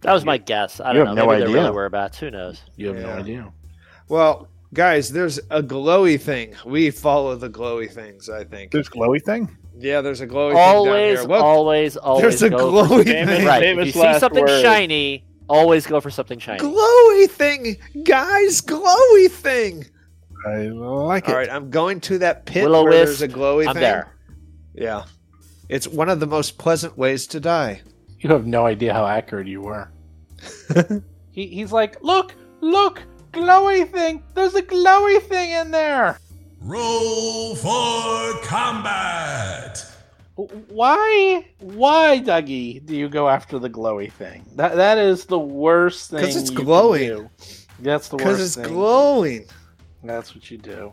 That was my guess. I You don't have know. no Maybe there idea. really were bats. Who knows? You have no idea. Well, guys, there's a glowy thing. We follow the glowy things. I think. There's glowy thing. Yeah, there's a glowy Always, thing down here. Look, always, always. there's a go glowy something- thing. Right. If you see something word. shiny, always go for something shiny. glowy thing, guys, glowy thing. I like it. All right, I'm going to that pit Willow where there's a glowy I'm thing. there. Yeah, it's one of the most pleasant ways to die. You have no idea how accurate you were. [LAUGHS] he, he's like, look, look, glowy thing. There's a glowy thing in there. Roll for combat. Why, why, Dougie, do you go after the glowy thing? That that is the worst thing. 'Cause it's you can glowing. do. That's the worst. Because it's thing. glowing. That's what you do.